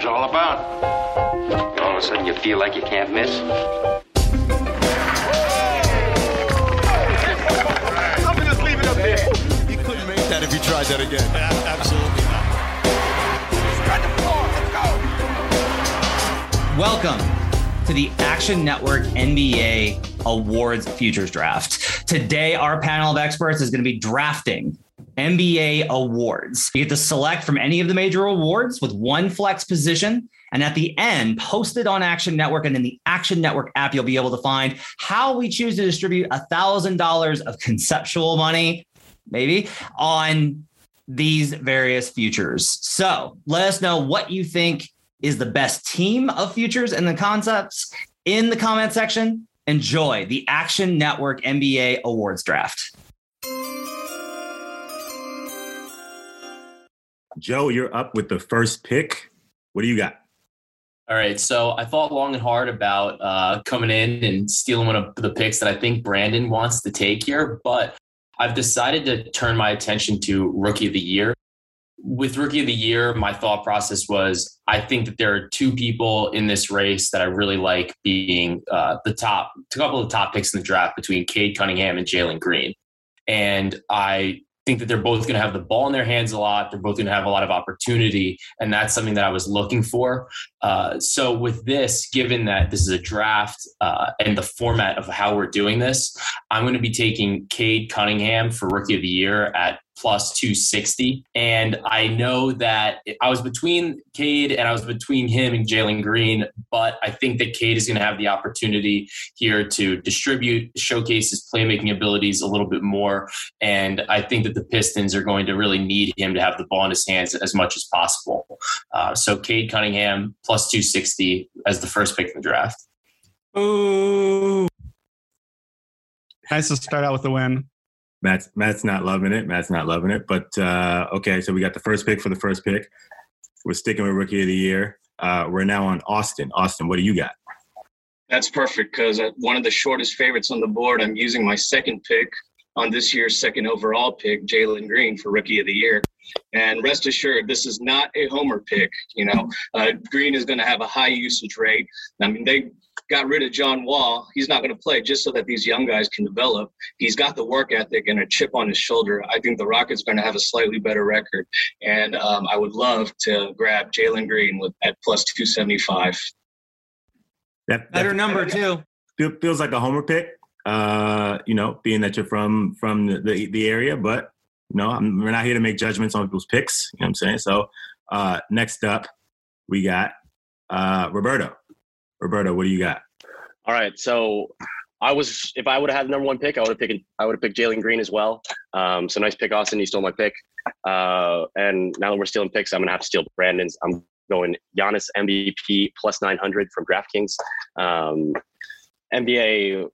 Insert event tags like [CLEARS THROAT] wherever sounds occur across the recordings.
game's all about. All of a sudden, you feel like you can't miss. You couldn't make that if you tried that again. Absolutely not. Welcome to the Action Network NBA Awards Futures Draft. Today, our panel of experts is going to be drafting NBA awards. You get to select from any of the major awards with one flex position. And at the end, posted on Action Network and in the Action Network app, you'll be able to find how we choose to distribute $1,000 of conceptual money, maybe, on these various futures. So let us know what you think is the best team of futures and the concepts in the comment section. Enjoy the Action Network NBA Awards Draft. Joe, you're up with the first pick. What do you got? All right, so I thought long and hard about uh, coming in and stealing one of the picks that I think Brandon wants to take here, but I've decided to turn my attention to Rookie of the Year. With Rookie of the Year, my thought process was I think that there are two people in this race that I really like being uh, the top, a couple of top picks in the draft between Cade Cunningham and Jalen Green. And I think that they're both going to have the ball in their hands a lot. They're both going to have a lot of opportunity, and that's something that I was looking for. Uh, so with this, given that this is a draft uh, and the format of how we're doing this, I'm going to be taking Cade Cunningham for Rookie of the Year at plus 260. And I know that I was between Cade and I was between him and Jalen Green, but I think that Cade is going to have the opportunity here to distribute, showcase his playmaking abilities a little bit more. And I think that the Pistons are going to really need him to have the ball in his hands as much as possible. Uh, so Cade Cunningham plus 260 as the first pick in the draft. Ooh. Nice to start out with the win. Matt's Matt's not loving it. Matt's not loving it. But uh, okay, so we got the first pick for the first pick. We're sticking with rookie of the year. Uh, we're now on Austin. Austin, what do you got? That's perfect because one of the shortest favorites on the board. I'm using my second pick on this year's second overall pick, Jalen Green, for rookie of the year. And rest assured, this is not a homer pick. You know, uh, Green is going to have a high usage rate. I mean, they got rid of John Wall. He's not going to play just so that these young guys can develop. He's got the work ethic and a chip on his shoulder. I think the Rockets are going to have a slightly better record. And um, I would love to grab Jalen Green with at plus 275. That, Better number two. Feels like a homer pick. Uh, you know, being that you're from from the, the, the area, but no, I'm, we're not here to make judgments on people's picks. You know what I'm saying? So uh, next up, we got uh, Roberto. Roberto, what do you got? All right, so I was if I would have had the number one pick, I would have picked I would have picked Jalen Green as well. Um, so nice pick, Austin. You stole my pick, uh, and now that we're stealing picks, I'm gonna have to steal Brandon's. I'm going Giannis MVP plus 900 from DraftKings, um, NBA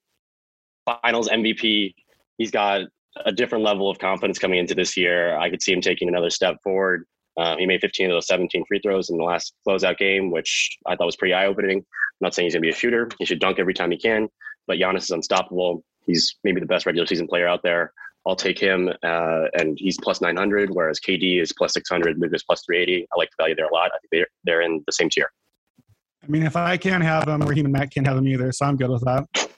Finals MVP. He's got a different level of confidence coming into this year. I could see him taking another step forward. Uh, he made 15 of those 17 free throws in the last closeout game, which I thought was pretty eye opening. I'm not saying he's going to be a shooter. He should dunk every time he can, but Giannis is unstoppable. He's maybe the best regular season player out there. I'll take him, uh, and he's plus 900, whereas KD is plus 600, Luka's plus 380. I like the value there a lot. I think they're, they're in the same tier. I mean, if I can't have them, Raheem and Matt can't have them either, so I'm good with that.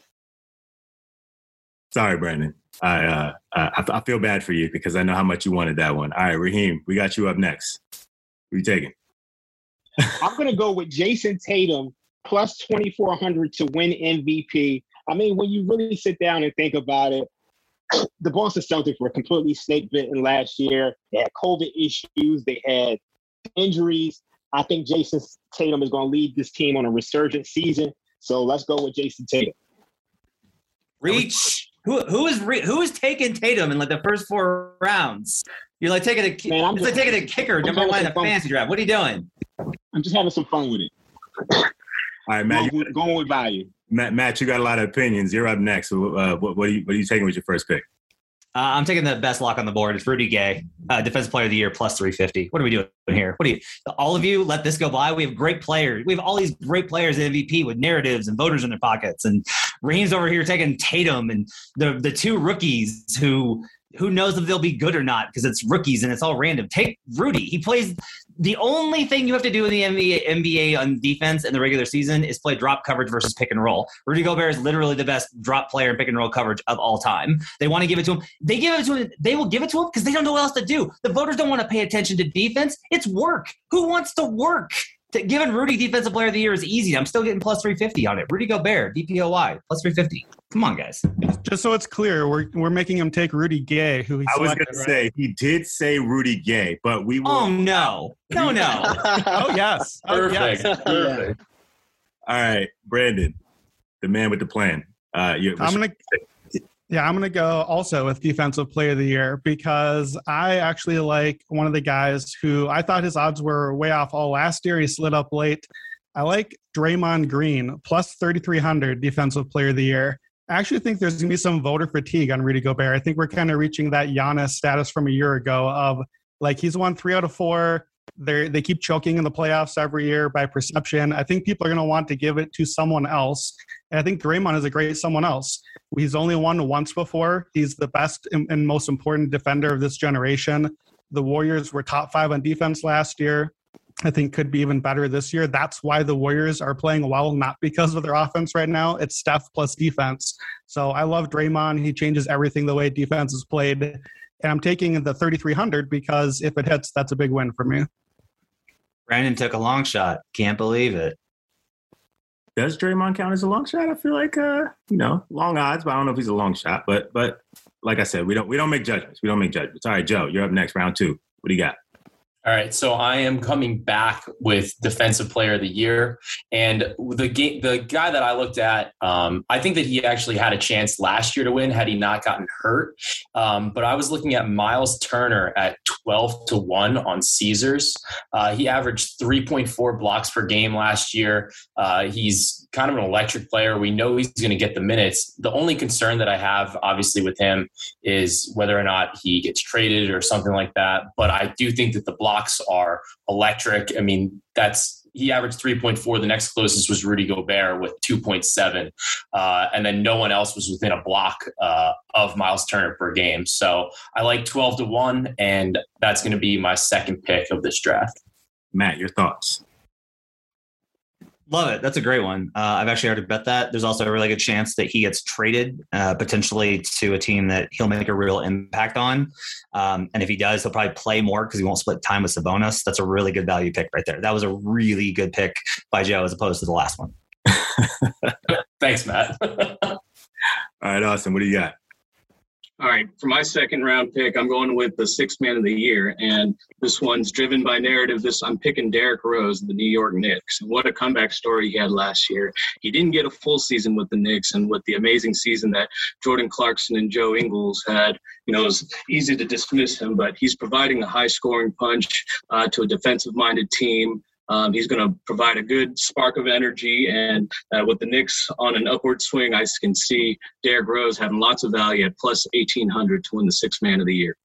Sorry, Brandon. I, uh, I I feel bad for you because I know how much you wanted that one. All right, Raheem, we got you up next. Who you taking? [LAUGHS] I'm going to go with Jayson Tatum plus 2,400 to win MVP. I mean, when you really sit down and think about it, [CLEARS THROAT] the Boston Celtics were completely snake bitten last year. They had COVID issues, they had injuries. I think Jayson Tatum is going to lead this team on a resurgent season. So let's go with Jayson Tatum. Reach. Who who is re- who is taking Tatum in like the first four rounds? You're like taking a Man, I'm it's just- like taking a kicker I'm number one in some the fantasy draft. What are you doing? I'm just having some fun with it. All right, Matt, Going, going with value. Matt, Matt, you got a lot of opinions. You're up next. So, uh, what, what, are you, what are you taking with your first pick? Uh, I'm taking the best lock on the board. It's Rudy Gay, uh, Defensive Player of the Year, plus 350. What are we doing here? What do you? All of you let this go by. We have great players. We have all these great players at MVP with narratives and voters in their pockets. And Raheem's over here taking Tatum and the the two rookies who who knows if they'll be good or not because it's rookies and it's all random. Take Rudy. He plays the only thing you have to do in the NBA, NBA on defense in the regular season is play drop coverage versus pick and roll. Rudy Gobert is literally the best drop player in pick and roll coverage of all time. They want to give it to him. They give it to him. They will give it to him because they don't know what else to do. The voters don't want to pay attention to defense. It's work. Who wants to work? To, given Rudy Defensive Player of the Year is easy. I'm still getting plus 350 on it. Rudy Gobert, DPOY, plus 350. Come on, guys. Just so it's clear, we're, we're making him take Rudy Gay, who he I was selected, going to say he did say Rudy Gay, but we will. Oh, no. No, no. [LAUGHS] Oh yes, oh, Perfect. yes. Perfect. All right, Brandon, the man with the plan. Uh, you, I'm gonna. Yeah, I'm gonna go also with defensive player of the year because I actually like one of the guys who I thought his odds were way off all last year. He slid up late. I like Draymond Green plus 3,300 defensive player of the year. I actually think there's gonna be some voter fatigue on Rudy Gobert. I think we're kind of reaching that Giannis status from a year ago of like he's won three out of four. They they keep choking in the playoffs every year by perception. I think people are going to want to give it to someone else. And I think Draymond is a great someone else. He's only won once before. He's the best and, most important defender of this generation. The Warriors were top five on defense last year. I think could be even better this year. That's why the Warriors are playing well, not because of their offense right now. It's Steph plus defense. So I love Draymond. He changes everything the way defense is played. And I'm taking the 3,300 because if it hits, that's a big win for me. Brandon took a long shot. Can't believe it. Does Draymond count as a long shot? I feel like uh, you know, long odds, but I don't know if he's a long shot. But but like I said, we don't we don't make judgments. We don't make judgments. All right, Joe, you're up next, round two. What do you got? All right, so I am coming back with Defensive Player of the Year, and the game, the guy that I looked at, um, I think that he actually had a chance last year to win had he not gotten hurt. Um, but I was looking at Miles Turner at twelve to one on Caesars. Uh, he averaged three point four blocks per game last year. Uh, he's kind of an electric player. We know he's going to get the minutes. The only concern that I have, obviously, with him is whether or not he gets traded or something like that. But I do think that the blocks are electric. I mean, that's he averaged 3.4. The next closest was Rudy Gobert with 2.7. Uh, and then no one else was within a block uh, of Miles Turner per game. So I like 12 to 1, and that's going to be my second pick of this draft. Matt, your thoughts? Love it. That's a great one. Uh, I've actually already bet that. There's also a really good chance that he gets traded uh, potentially to a team that he'll make a real impact on. Um, and if he does, he'll probably play more because he won't split time with Sabonis. That's a really good value pick right there. That was a really good pick by Joe as opposed to the last one. [LAUGHS] Thanks, Matt. [LAUGHS] All right, Austin, what do you got? All right, for my second round pick, I'm going with the sixth man of the year, and this one's driven by narrative. This I'm picking Derrick Rose, the New York Knicks, what a comeback story he had last year. He didn't get a full season with the Knicks, and with the amazing season that Jordan Clarkson and Joe Ingles had, you know, it's easy to dismiss him, but he's providing a high-scoring punch uh, to a defensive-minded team. Um, he's going to provide a good spark of energy, and uh, with the Knicks on an upward swing, I can see Derrick Rose having lots of value at plus eighteen hundred to win the Sixth Man of the Year.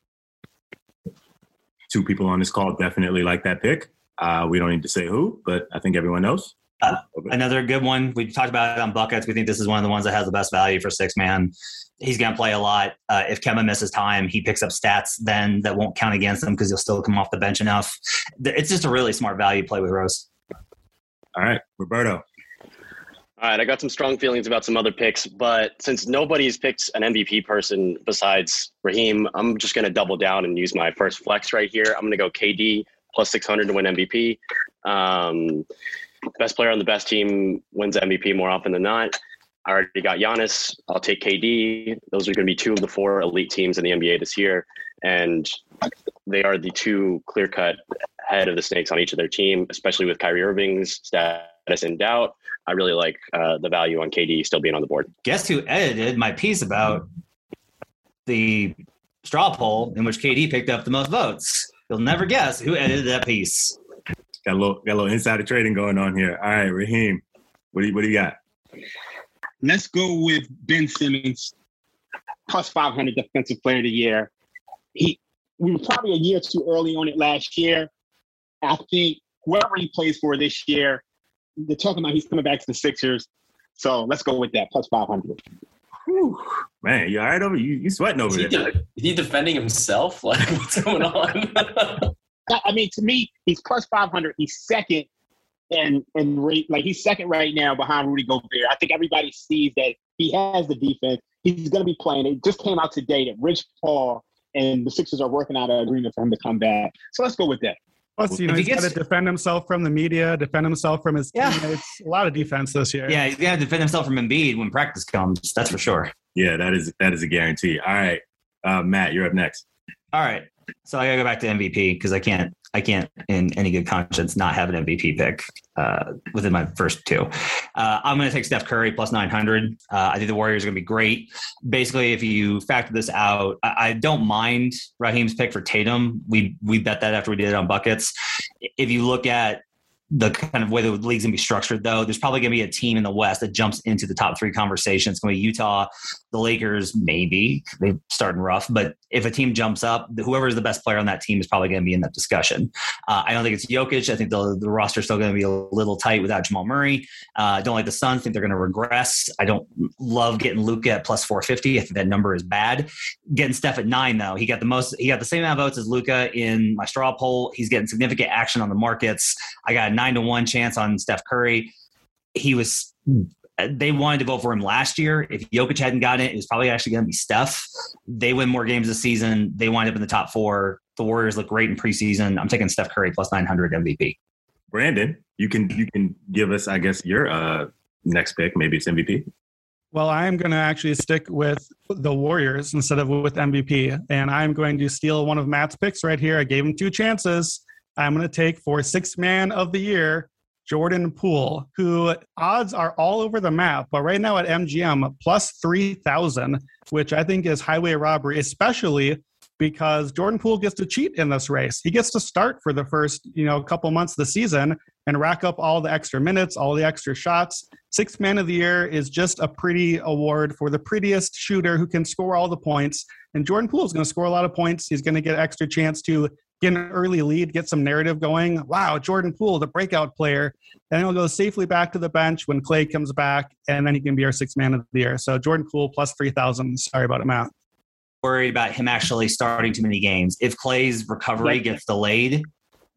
Two people on this call definitely like that pick. Uh, we don't need to say who, but I think everyone knows. Uh, Another good one. We talked about it on buckets. We think this is one of the ones that has the best value for six man. He's going to play a lot. Uh, if Kemba misses time, he picks up stats then that won't count against him because he'll still come off the bench enough. It's just a really smart value play with Rose. All right, Roberto. All right, I got some strong feelings about some other picks, but since nobody's picked an MVP person besides Raheem, I'm just going to double down and use my first flex right here. I'm going to go KD plus 600 to win MVP. Um, best player on the best team wins MVP more often than not. I already got Giannis. I'll take KD. Those are going to be two of the four elite teams in the NBA this year, and they are the two clear-cut head of the Snakes on each of their team, especially with Kyrie Irving's status in doubt. I really like uh, the value on KD still being on the board. Guess who edited my piece about the straw poll in which KD picked up the most votes? You'll never guess who edited that piece. Got a little got a little insider trading going on here. All right, Raheem, what do you what do you got? Let's go with Ben Simmons, plus 500 defensive player of the year. He, we were probably a year too early on it last year. I think whoever he plays for this year, they're talking about he's coming back to the Sixers. So let's go with that, plus 500. Whew. Man, you all right over? You you sweating over Is he, there? de- is he defending himself? [LAUGHS] Like, what's going on? [LAUGHS] I I mean, to me, he's plus 500. He's second and and rate like he's second right now behind Rudy Gobert. I think everybody sees that he has the defense. He's going to be playing. It just came out today that Rich Paul and the Sixers are working out an agreement for him to come back. So let's go with that. Plus, you know, If he he's got to defend himself from the media, defend himself from his Yeah. teammates. A lot of defense this year. Yeah, he's gonna defend himself from Embiid when practice comes. That's for sure. Yeah, that is that is a guarantee. All right, uh, Matt, you're up next. All right. So I gotta go back to MVP because I can't I can't in any good conscience not have an MVP pick uh, within my first two. Uh, I'm gonna take Steph Curry plus 900. Uh, I think the Warriors are gonna be great. Basically, if you factor this out, I, I don't mind Raheem's pick for Tatum. We we bet that after we did it on buckets. If you look at the kind of way the league's gonna be structured, though, there's probably gonna be a team in the West that jumps into the top three conversation. It's gonna be Utah, the Lakers, maybe they're starting rough, but if a team jumps up, whoever is the best player on that team is probably to be in that discussion. Uh, I don't think it's Jokic. I think the, the roster is still to be a little tight without Jamal Murray. Uh, I don't like the Suns. think they're to regress. I don't love getting Luka at plus 450. I think that number is bad. Getting Steph at nine though, he got the most. He got the same amount of votes as Luka in my straw poll. He's getting significant action on the markets. I got nine to one chance on Steph Curry. He was they wanted to vote for him last year. If Jokic hadn't gotten it, it was probably actually going to be Steph. They win more games this season. They wind up in the top four. The Warriors look great in preseason. I'm taking Steph Curry plus 900 MVP. Brandon, you can you can give us, I guess, your uh, next pick. Maybe it's MVP. Well, I am going to actually stick with the Warriors instead of with MVP. And I'm going to steal one of Matt's picks right here. I gave him two chances. I'm going to take for sixth man of the year, Jordan Poole, who odds are all over the map. But right now at MGM, plus 3,000, which I think is highway robbery, especially because Jordan Poole gets to cheat in this race. He gets to start for the first, you know, couple months of the season and rack up all the extra minutes, all the extra shots. Sixth man of the year is just a pretty award for the prettiest shooter who can score all the points. And Jordan Poole is going to score a lot of points. He's going to get extra chance to get an early lead, get some narrative going. Wow, Jordan Poole, the breakout player. And he'll go safely back to the bench when Clay comes back, and then he can be our sixth man of the year. So Jordan Poole plus 3,000. Sorry about it, Matt. Worried about him actually starting too many games. If Clay's recovery Right. gets delayed,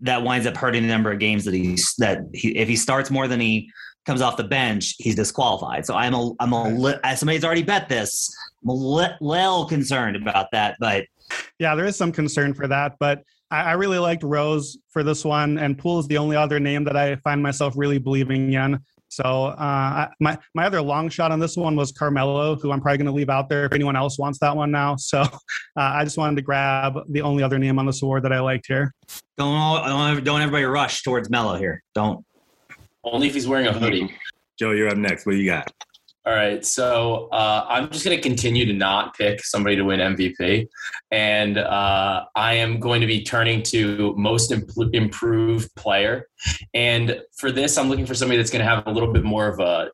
that winds up hurting the number of games that he's that he, if he starts more than he comes off the bench, he's disqualified. So I'm a I'm a li- as somebody's already bet this. I'm a li- little concerned about that, but Yeah, there is some concern for that, but I, I really liked Rose for this one, and Poole is the only other name that I find myself really believing in. So uh, I- my my other long shot on this one was Carmelo, who I'm probably going to leave out there if anyone else wants that one now. So [LAUGHS] uh, I just wanted to grab the only other name on this award that I liked here. don't all, don't don't everybody rush towards Melo here. Don't. Only if he's wearing a hoodie. Joe, you're up next. What do you got? All right, so uh, I'm just going to continue to not pick somebody to win MVP, and uh, I am going to be turning to most impl- improved player. And for this, I'm looking for somebody that's going to have a little bit more of a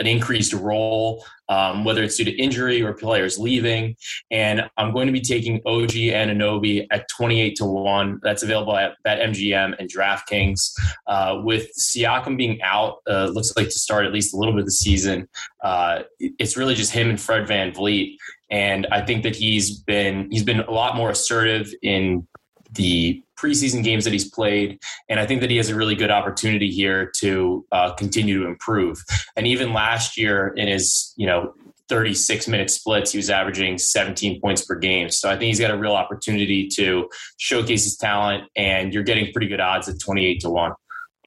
an increased role, um, whether it's due to injury or players leaving. And I'm going to be taking OG Anunoby at 28 to one. That's available at BetMGM and DraftKings. Uh, with Siakam being out, uh, looks like to start at least a little bit of the season. Uh, it's really just him and Fred VanVleet, and I think that he's been he's been a lot more assertive in the preseason games that he's played, and I think that he has a really good opportunity here to uh, continue to improve. And even last year, in his you know 36 minute splits, he was averaging 17 points per game. So I think he's got a real opportunity to showcase his talent, and you're getting pretty good odds at 28 to one.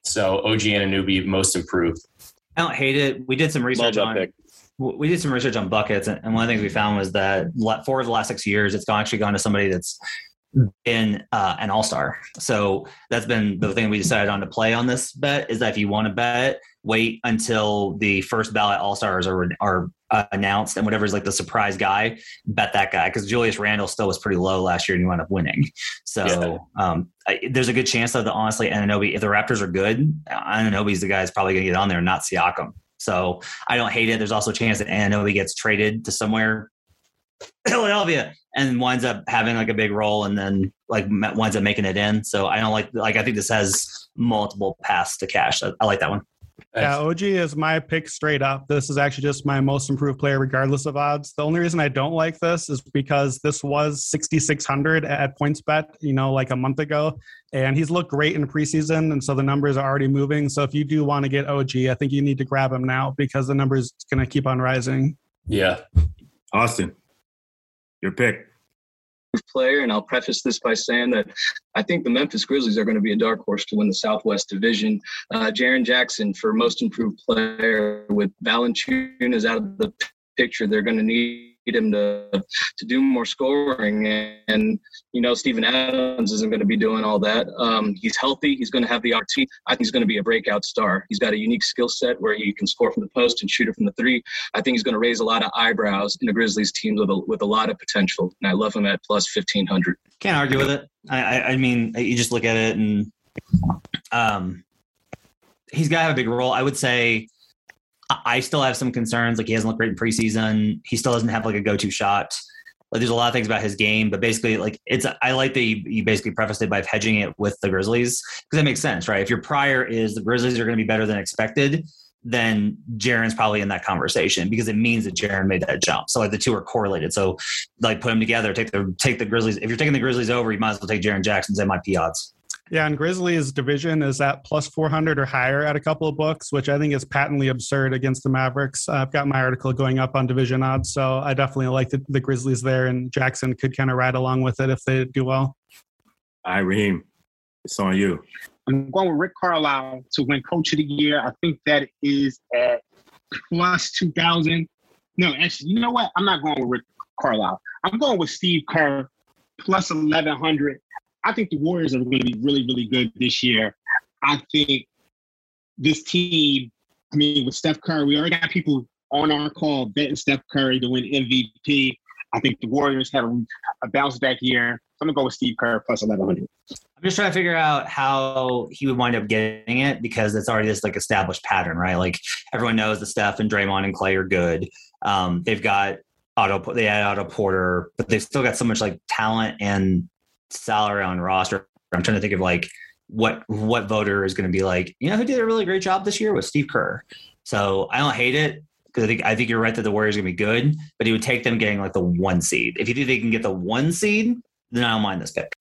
So OG Anunoby most improved. I don't hate it. We did some research on pick. we did some research on buckets, and and one of the things we found was that for the last six years, it's actually gone to somebody that's been uh, an all star. So that's been the thing we decided on to play on this bet is that if you want to bet, wait until the first ballot all stars are are uh, announced, and whatever's like the surprise guy, bet that guy because Julius Randle still was pretty low last year, and you wound up winning. So um, I, there's a good chance that honestly Anunoby, if the Raptors are good, Anunoby's the guy that's probably going to get on there, not Siakam. So I don't hate it. There's also a chance that Anunoby gets traded to somewhere, [COUGHS] Philadelphia, and winds up having like a big role, and then like winds up making it in. So I don't like like I think this has multiple paths to cash. I, I like that one. Yeah, OG is my pick straight up. This is actually just my most improved player, regardless of odds. The only reason I don't like this is because this was 6,600 at PointsBet, you know, like a month ago. And he's looked great in preseason. And so the numbers are already moving. So if you do want to get OG, I think you need to grab him now because the numbers going to keep on rising. Yeah. Austin, your pick player, and I'll preface this by saying that I think the Memphis Grizzlies are going to be a dark horse to win the Southwest Division. Uh, Jaren Jackson for most improved player with Valanciunas out of the picture. They're going to need him to to do more scoring. And, you know, Steven Adams isn't going to be doing all that. Um, he's healthy. He's going to have the opportunity. I think he's going to be a breakout star. He's got a unique skill set where he can score from the post and shoot it from the three. I think he's going to raise a lot of eyebrows in the Grizzlies team with a, with a lot of potential. And I love him at plus 1500. Can't argue with it. I, I mean, you just look at it and um, he's got to have a big role. I would say I still have some concerns. Like he hasn't looked great in preseason. He still doesn't have like a go-to shot. Like there's a lot of things about his game, but basically, like it's I like that you, you basically prefaced it by hedging it with the Grizzlies because that makes sense, right? If your prior is the Grizzlies are going to be better than expected, then Jaren's probably in that conversation because it means that Jaren made that jump. So like the two are correlated. So like put them together, take the take the Grizzlies. If you're taking the Grizzlies over, you might as well take Jaren Jackson's MIP odds. Yeah, and Grizzlies division is at plus 400 or higher at a couple of books, which I think is patently absurd against the Mavericks. Uh, I've got my article going up on division odds, so I definitely like the, the Grizzlies there, and Jackson could kind of ride along with it if they do well. All right, Raheem, it's on you. I'm going with Rick Carlisle to win Coach of the Year. I think that is at plus 2,000. No, actually, you know what? I'm not going with Rick Carlisle. I'm going with Steve Kerr plus 1,100. I think the Warriors are going to be really, really good this year. I think this team, I mean, with Steph Curry, we already got people on our call betting Steph Curry to win MVP. I think the Warriors have a, bounce back year. So I'm going to go with Steve Kerr plus 1100. I'm just trying to figure out how he would wind up getting it because it's already this like established pattern, right? Like everyone knows the Steph and Draymond and Clay are good. Um, they've got Otto, they had Otto Porter, but they've still got so much like talent and salary on roster. I'm trying to think of like what what voter is going to be like. You know who did a really great job this year was Steve Kerr. So I don't hate it because I think I think you're right that the Warriors are going to be good, but it would take them getting like the one seed. If you think they can get the one seed, then I don't mind this pick.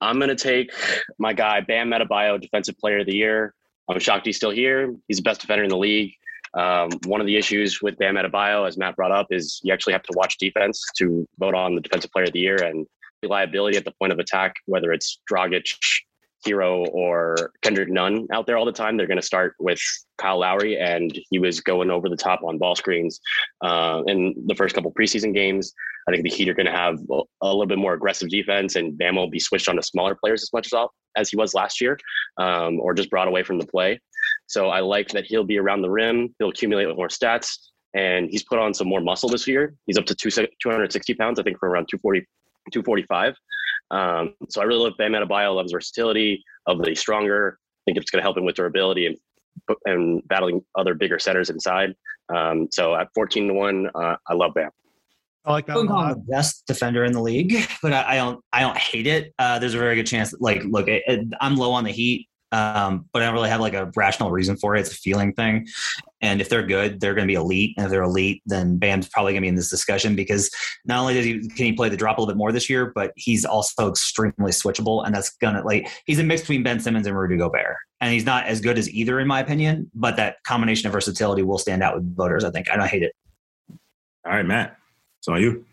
I'm going to take my guy Bam Adebayo, Defensive Player of the Year. I'm shocked he's still here. He's the best defender in the league. Um, one of the issues with Bam Adebayo, as Matt brought up, is you actually have to watch defense to vote on the Defensive Player of the Year. And reliability at the point of attack, whether it's Dragic, Herro, or Kendrick Nunn out there all the time. They're going to start with Kyle Lowry, and he was going over the top on ball screens uh, in the first couple preseason games. I think the Heat are going to have a little bit more aggressive defense, and Bam will be switched on to smaller players as much as as he was last year, um, or just brought away from the play. So I like that he'll be around the rim. He'll accumulate with more stats, and he's put on some more muscle this year. He's up to two, 260 pounds, I think, from around 240 245. Um, so I really love Bam Adebayo. Loves versatility, of the stronger. I think it's going to help him with durability and and battling other bigger centers inside. Um, so at 14 to one, uh, I love Bam. I like that. I call him the best defender in the league, but I, I don't. I don't hate it. Uh, there's a very good chance. That, like, look, it, it, I'm low on the Heat. Um, but I don't really have like a rational reason for it. It's a feeling thing. And if they're good, they're going to be elite. And if they're elite, then Bam's probably going to be in this discussion because not only does he can he play the drop a little bit more this year, but he's also extremely switchable, and that's gonna like he's a mix between Ben Simmons and Rudy Gobert. And he's not as good as either, in my opinion. But that combination of versatility will stand out with voters. I think. I don't hate it. All right, Matt. So are you?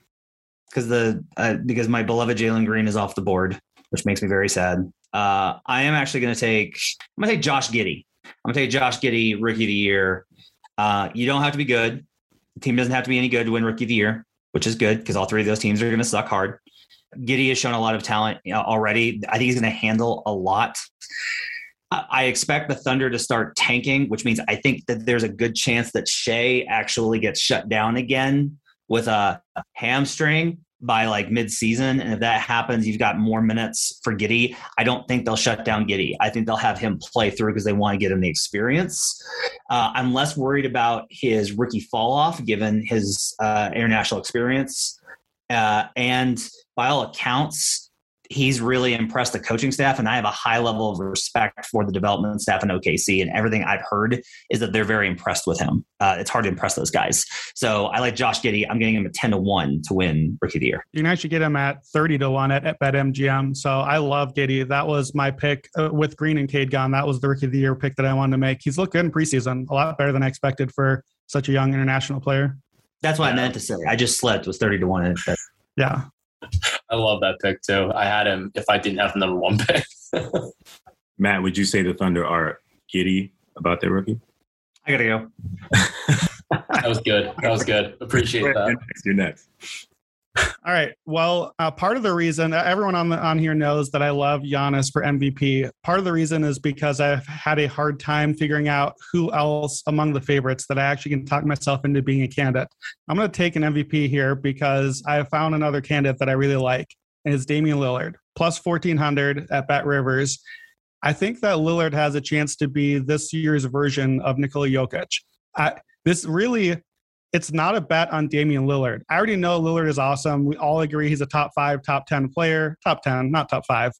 Because the uh, because my beloved Jalen Green is off the board, which makes me very sad. Uh, I am actually going to take. I'm going to take Josh Giddey. I'm going to take Josh Giddey, Rookie of the Year. Uh, you don't have to be good. The team doesn't have to be any good to win Rookie of the Year, which is good because all three of those teams are going to suck hard. Giddey has shown a lot of talent already. I think he's going to handle a lot. I expect the Thunder to start tanking, which means I think that there's a good chance that Shai actually gets shut down again with a hamstring by like mid-season and if that happens you've got more minutes for Giddey. i don't think they'll shut down Giddey. i think they'll have him play through because they want to get him the experience uh, i'm less worried about his rookie fall off given his uh, international experience uh, and by all accounts he's really impressed the coaching staff, and I have a high level of respect for the development staff in OKC. And everything I've heard is that they're very impressed with him. Uh, it's hard to impress those guys. So I like Josh Giddey. I'm getting him at ten to one to win Rookie of the Year. You can actually get him at thirty to one at, at BetMGM. So I love Giddey. That was my pick uh, with Green and Cade gone. That was the Rookie of the Year pick that I wanted to make. He's looked good in preseason, a lot better than I expected for such a young international player. That's what I meant to say. I just slipped was thirty to one. Yeah. I love that pick too. I had him if I didn't have the number one pick. [LAUGHS] Matt, would you say the Thunder are giddy about their rookie? I gotta go. [LAUGHS] that was good. That was good. Appreciate that. You're next. All right. Well, uh, part of the reason uh, everyone on the, on here knows that I love Giannis for MVP. Part of the reason is because I've had a hard time figuring out who else among the favorites that I actually can talk myself into being a candidate. I'm going to take an MVP here because I found another candidate that I really like, and it's Damian Lillard, plus 1400 at Bet Rivers. I think that Lillard has a chance to be this year's version of Nikola Jokic. I, this really it's not a bet on Damian Lillard. I already know Lillard is awesome. We all agree he's a top five, top 10 player, top 10, not top five,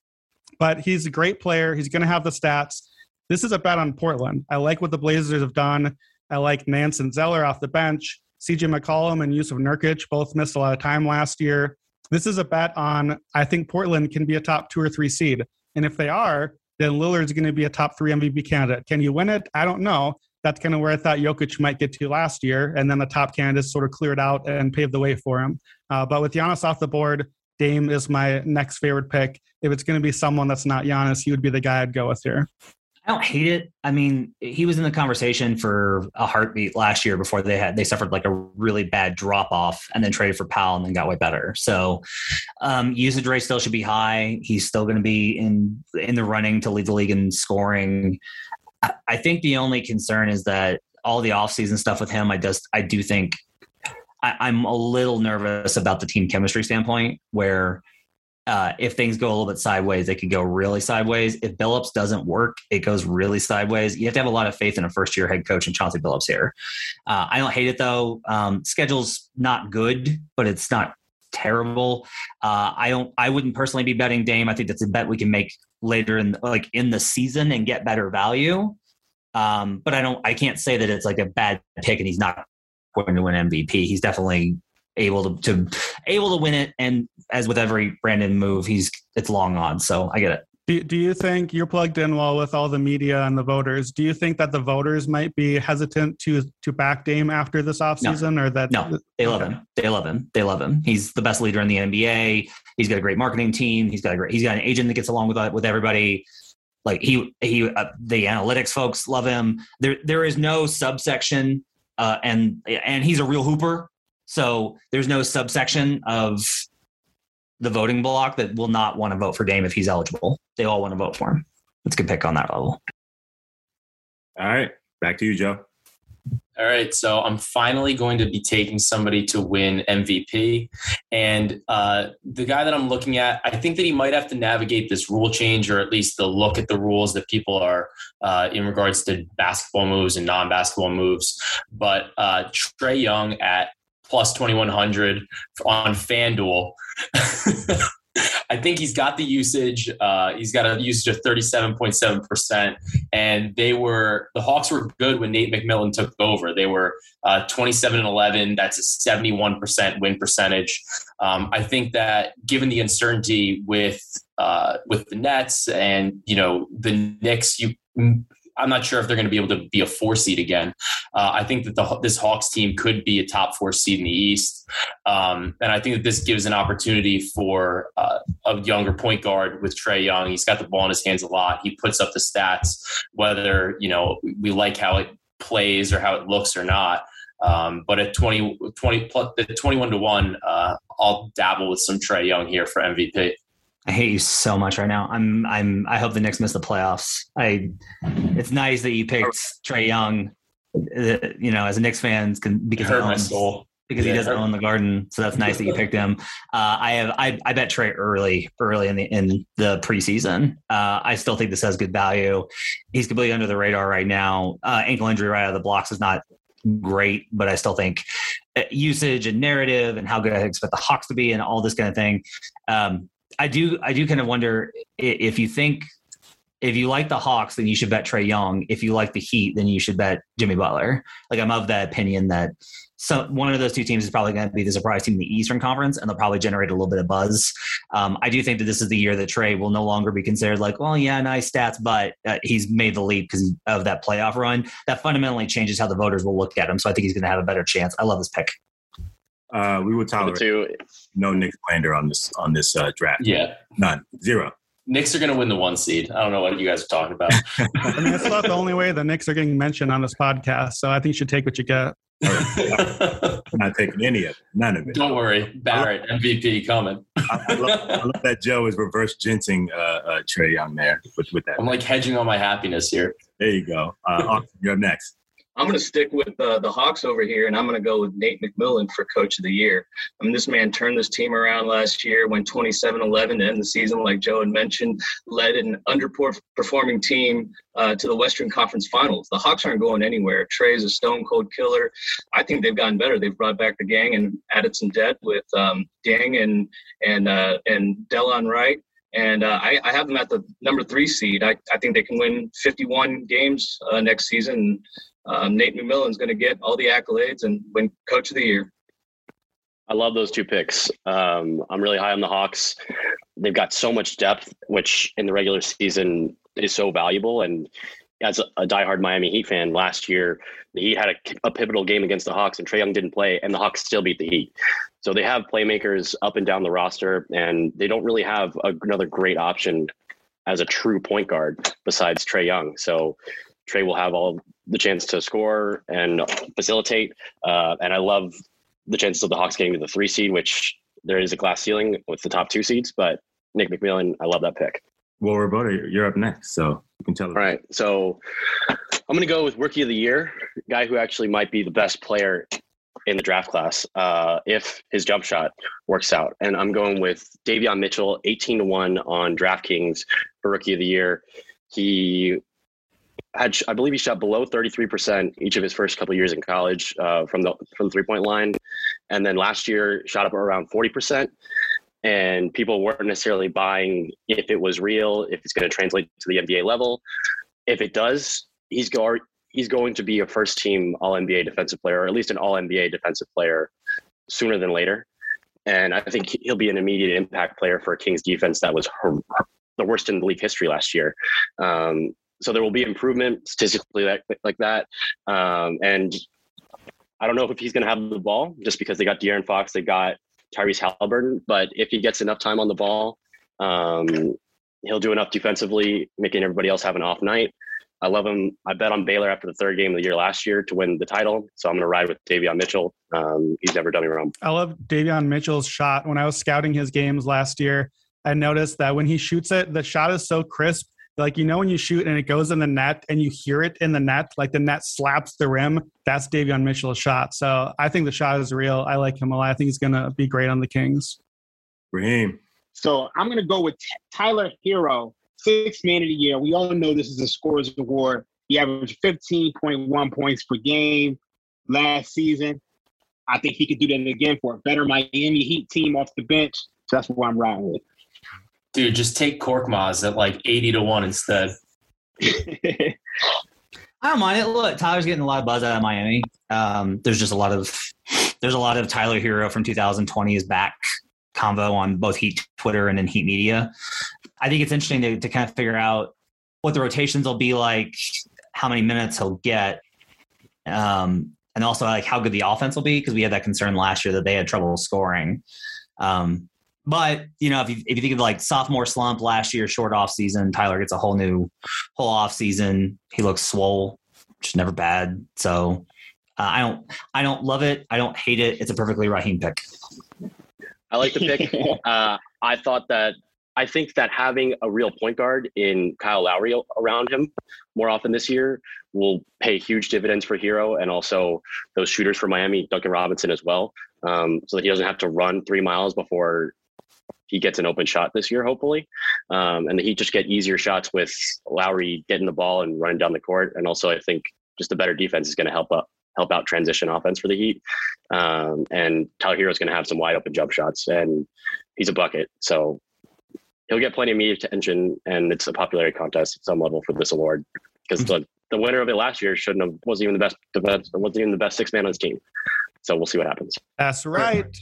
but he's a great player. He's going to have the stats. This is a bet on Portland. I like what the Blazers have done. I like Nance and Zeller off the bench. CJ McCollum and Jusuf Nurkic both missed a lot of time last year. This is a bet on, I think Portland can be a top two or three seed. And if they are, then Lillard's going to be a top three MVP candidate. Can you win it? I don't know that's kind of where I thought Jokic might get to last year. And then the top candidates sort of cleared out and paved the way for him. Uh, but with Giannis off the board, Dame is my next favorite pick. If it's going to be someone that's not Giannis, he would be the guy I'd go with here. I don't hate it. I mean, he was in the conversation for a heartbeat last year before they had they suffered like a really bad drop off and then traded for Powell and then got way better. So um, usage rate still should be high. He's still going to be in in the running to lead the league in scoring. I think the only concern is that all the offseason stuff with him, I just I do think I, am a little nervous about the team chemistry standpoint, where uh, if things go a little bit sideways, they could go really sideways. If Billups doesn't work, it goes really sideways. You have to have a lot of faith in a first year head coach and Chauncey Billups here. Uh, I don't hate it though. Um, schedule's not good, but it's not terrible. Uh, I don't. I wouldn't personally be betting Dame. I think that's a bet we can make later in like in the season and get better value. Um, but I don't. I can't say that it's like a bad pick and he's not going to win MVP. He's definitely able to, to able to win it. And as with every Brandon move, he's it's long on. So I get it. Do, do you think you're plugged in well with all the media and the voters? Do you think that the voters might be hesitant to to back Dame after this offseason no. or that No, they love him. They love him. They love him. He's the best leader in the NBA. He's got a great marketing team. He's got a great he's got an agent that gets along with with everybody. Like he he uh, the analytics folks love him. There there is no subsection uh, and and he's a real hooper. So there's no subsection of the voting block that will not want to vote for Dame if he's eligible. They all want to vote for him. It's a good pick on that level. All right. Back to you, Joe. All right, so I'm finally going to be taking somebody to win MVP. And uh, the guy that I'm looking at, I think that he might have to navigate this rule change or at least the look at the rules that people are uh, in regards to basketball moves and non basketball moves. But uh, Trae Young at plus 2100 on FanDuel. [LAUGHS] I think he's got the usage. Uh, he's got a usage of 37.7%. And they were, the Hawks were good when Nate McMillan took over. They were uh, 27 and 11. That's a 71% win percentage. Um, I think that given the uncertainty with, uh, with the Nets and, you know, the Knicks, you, I'm not sure if they're going to be able to be a four seed again. Uh, I think that the, this Hawks team could be a top four seed in the East, um, and I think that this gives an opportunity for uh, a younger point guard with Trae Young. He's got the ball in his hands a lot. He puts up the stats, whether you know we like how it plays or how it looks or not. Um, but at 20, 20 plus, at 21 to 1, uh, I'll dabble with some Trae Young here for MVP. I hate you so much right now. I'm I'm I hope the Knicks miss the playoffs. I it's nice that you picked Trae Young. Uh, you know, as a Knicks fan, because hurt my soul because yeah, he doesn't own the Garden. So that's nice that you picked him. Uh, I have I, I bet Trae early early in the in the preseason. Uh, I still think this has good value. He's completely under the radar right now. Uh, ankle injury right out of the blocks is not great, but I still think uh, usage and narrative and how good I expect the Hawks to be and all this kind of thing. Um, I do I do kind of wonder if you think if you like the Hawks, then you should bet Trae Young. If you like the Heat, then you should bet Jimmy Butler. Like I'm of that opinion that so one of those two teams is probably going to be the surprise team in the Eastern Conference, and they'll probably generate a little bit of buzz. Um, I do think that this is the year that Trae will no longer be considered like, well, yeah, nice stats, but uh, he's made the leap because of that playoff run. That fundamentally changes how the voters will look at him. So I think he's going to have a better chance. I love this pick. Uh, we will tolerate Two, no Knick Slander on this on this uh, draft. Yeah. None. Zero. Knicks are going to win the one seed. I don't know what you guys are talking about. [LAUGHS] I mean, it's not the only way the Knicks are getting mentioned on this podcast. So I think you should take what you get. I'm [LAUGHS] not taking any of it. None of it. Don't worry, Barrett MVP coming. I, I, love, I love that Joe is reverse ginseng uh, uh, Trae Young there with, with that. I'm like hedging on my happiness here. There you go. Uh, Austin, you're up next. I'm going to stick with uh, the Hawks over here, and I'm going to go with Nate McMillan for Coach of the Year. I mean, this man turned this team around last year, went 27-11 to end the season, like Joe had mentioned, led an underperforming team uh, to the Western Conference Finals. The Hawks aren't going anywhere. Trae's a stone cold killer. I think they've gotten better. They've brought back the gang and added some depth with um, Dieng and and uh, and Delon Wright. And uh, I, I, have them at the number three seed. I, I think they can win 51 games uh, next season um, Nate McMillan's going to get all the accolades and win Coach of the Year. I love those two picks. Um, I'm really high on the Hawks. They've got so much depth, which in the regular season is so valuable. And as a, diehard Miami Heat fan, last year the Heat had a, a, pivotal game against the Hawks, and Trae Young didn't play, and the Hawks still beat the Heat. So they have playmakers up and down the roster, and they don't really have a, another great option as a true point guard besides Trae Young. So Trae will have all the chance to score and facilitate. Uh, and I love the chances of the Hawks getting to the three seed, which there is a glass ceiling with the top two seeds. But Nick McMillan, I love that pick. Well, Roberto, you're up next, so you can tell. All right, so I'm going to go with Rookie of the Year, guy who actually might be the best player in the draft class uh, if his jump shot works out. And I'm going with Davion Mitchell, 18 to one on DraftKings for Rookie of the Year. He had I believe he shot below 33% each of his first couple years in college uh, from the from the three point line, and then last year shot up around 40%. And people weren't necessarily buying if it was real, if it's going to translate to the NBA level. If it does, he's go he's going to be a first team All NBA defensive player, or at least an All NBA defensive player, sooner than later. And I think he'll be an immediate impact player for a Kings defense that was her, the worst in the league history last year. Um, so there will be improvement statistically like, like that. Um, and I don't know if he's going to have the ball just because they got De'Aaron Fox, they got Tyrese Haliburton, but if he gets enough time on the ball, um, he'll do enough defensively, making everybody else have an off night. I love him. I bet on Baylor after the third game of the year last year to win the title. So I'm going to ride with Davion Mitchell. Um, he's never done me wrong. I love Davion Mitchell's shot. When I was scouting his games last year, I noticed that when he shoots it, the shot is so crisp like you know when you shoot and it goes in the net and you hear it in the net, like the net slaps the rim. That's Davion Mitchell's shot. So I think the shot is real. I like him a lot. I think he's gonna be great on the Kings. Raheem. So I'm gonna go with Tyler Herro, sixth man of the year. We all know this is a scores award. He averaged 15.1 points per game last season. I think he could do that again for a better Miami Heat team off the bench. So that's what I'm riding with. Dude, just take Korkmaz at like 80 to 1 instead. I don't mind it. Look, Tyler's getting a lot of buzz out of Miami. Um, there's just a lot of there's a lot of Tyler Herro from 2020 is back convo on both Heat Twitter and in Heat Media. I think it's interesting to, to kind of figure out what the rotations will be like, how many minutes he'll get, um, and also like how good the offense will be because we had that concern last year that they had trouble scoring. Um, but you know, if you if you think of like sophomore slump last year, short off season, Tyler gets a whole new whole off season. He looks swole, which is never bad. So uh, I don't I don't love it. I don't hate it. It's a perfectly Raheem pick. I like the pick. [LAUGHS] uh, I thought that I think that having a real point guard in Kyle Lowry around him more often this year will pay huge dividends for Herro and also those shooters for Miami, Duncan Robinson as well, um, so that he doesn't have to run three miles before he gets an open shot this year, hopefully. Um, and he just get easier shots with Lowry getting the ball and running down the court. And also, I think just a better defense is going to help up help out transition offense for the Heat. Um, and Tyler Herro is going to have some wide open jump shots, and he's a bucket. So he'll get plenty of media attention, and it's a popularity contest at some level for this award because the the winner of it last year shouldn't have wasn't even the best the best wasn't even the best six man on his team. So we'll see what happens. That's right.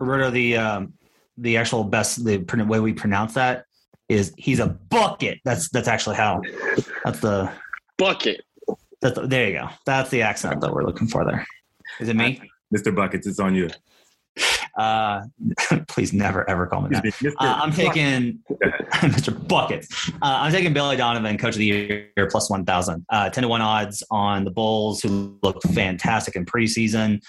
Roberto, the um, the actual best the way we pronounce that is he's a bucket. That's that's actually how. That's the Bucket. that's the, there you go. That's the accent that we're looking for there. Is it me? Mr. Buckets, it's on you. Uh, [LAUGHS] please never ever call me that. Uh, I'm taking [LAUGHS] Mr. Buckets. Uh, I'm taking Billy Donovan, Coach of the Year, plus 1,000. Uh, 10 to 1 odds on the Bulls, who looked fantastic in preseason.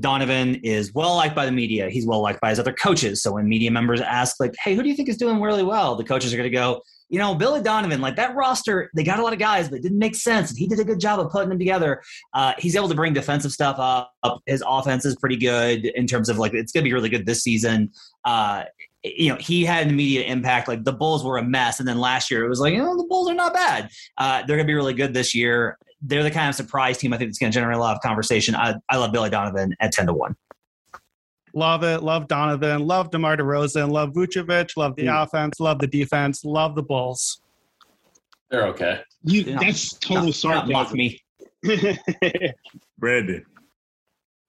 Donovan is well liked by the media. He's well liked by his other coaches. So when media members ask, like, hey, who do you think is doing really well? The coaches are going to go, you know, Billy Donovan, like that roster, they got a lot of guys, but it didn't make sense. And he did a good job of putting them together. Uh, he's able to bring defensive stuff up. His offense is pretty good in terms of like, it's going to be really good this season. Uh, you know, he had an immediate impact. Like the Bulls were a mess. And then last year it was like, you know, the Bulls are not bad. Uh, they're going to be really good this year. They're the kind of surprise team I think that's going to generate a lot of conversation. I, I love Billy Donovan at 10 to 1. Love it. Love Donovan. Love DeMar DeRozan. Love Vucevic. Love the offense. Love the defense. Love the Bulls. They're okay. You Yeah. that's total Not mock sarcasm. me. [LAUGHS] Brandon.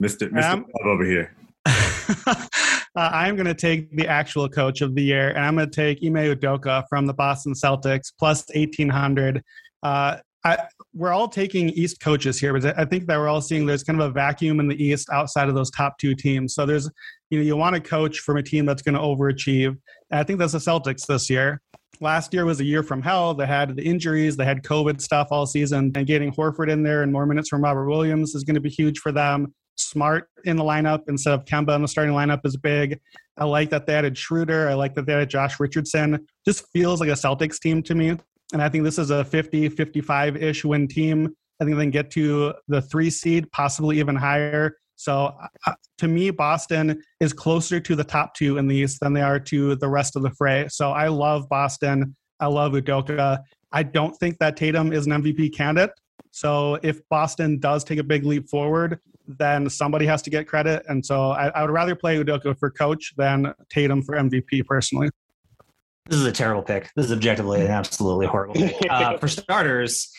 Mr. Mr. Ma'am? Over here. [LAUGHS] uh, I'm going to take the actual coach of the year, and I'm going to take Ime Udoka from the Boston Celtics plus 1800. Uh, I, we're all taking East coaches here, but I think that we're all seeing there's kind of a vacuum in the East outside of those top two teams. So there's, you know, you want a coach from a team that's going to overachieve. And I think that's the Celtics this year. Last year was a year from hell. They had the injuries, they had COVID stuff all season, and getting Horford in there and more minutes from Robert Williams is going to be huge for them. Smart in the lineup instead of Kemba in the starting lineup is big. I like that they added Schroeder. I like that they added Josh Richardson. Just feels like a Celtics team to me. And I think this is a 50, 55 ish win team. I think they can get to the three seed, possibly even higher. So uh, to me, Boston is closer to the top two in the East than they are to the rest of the fray. So I love Boston. I love Udoka. I don't think that Tatum is an MVP candidate. So if Boston does take a big leap forward, then somebody has to get credit. And so I, I would rather play Udoka for coach than Tatum for MVP personally. This is a terrible pick. This is objectively an absolutely horrible. [LAUGHS] Uh, for starters,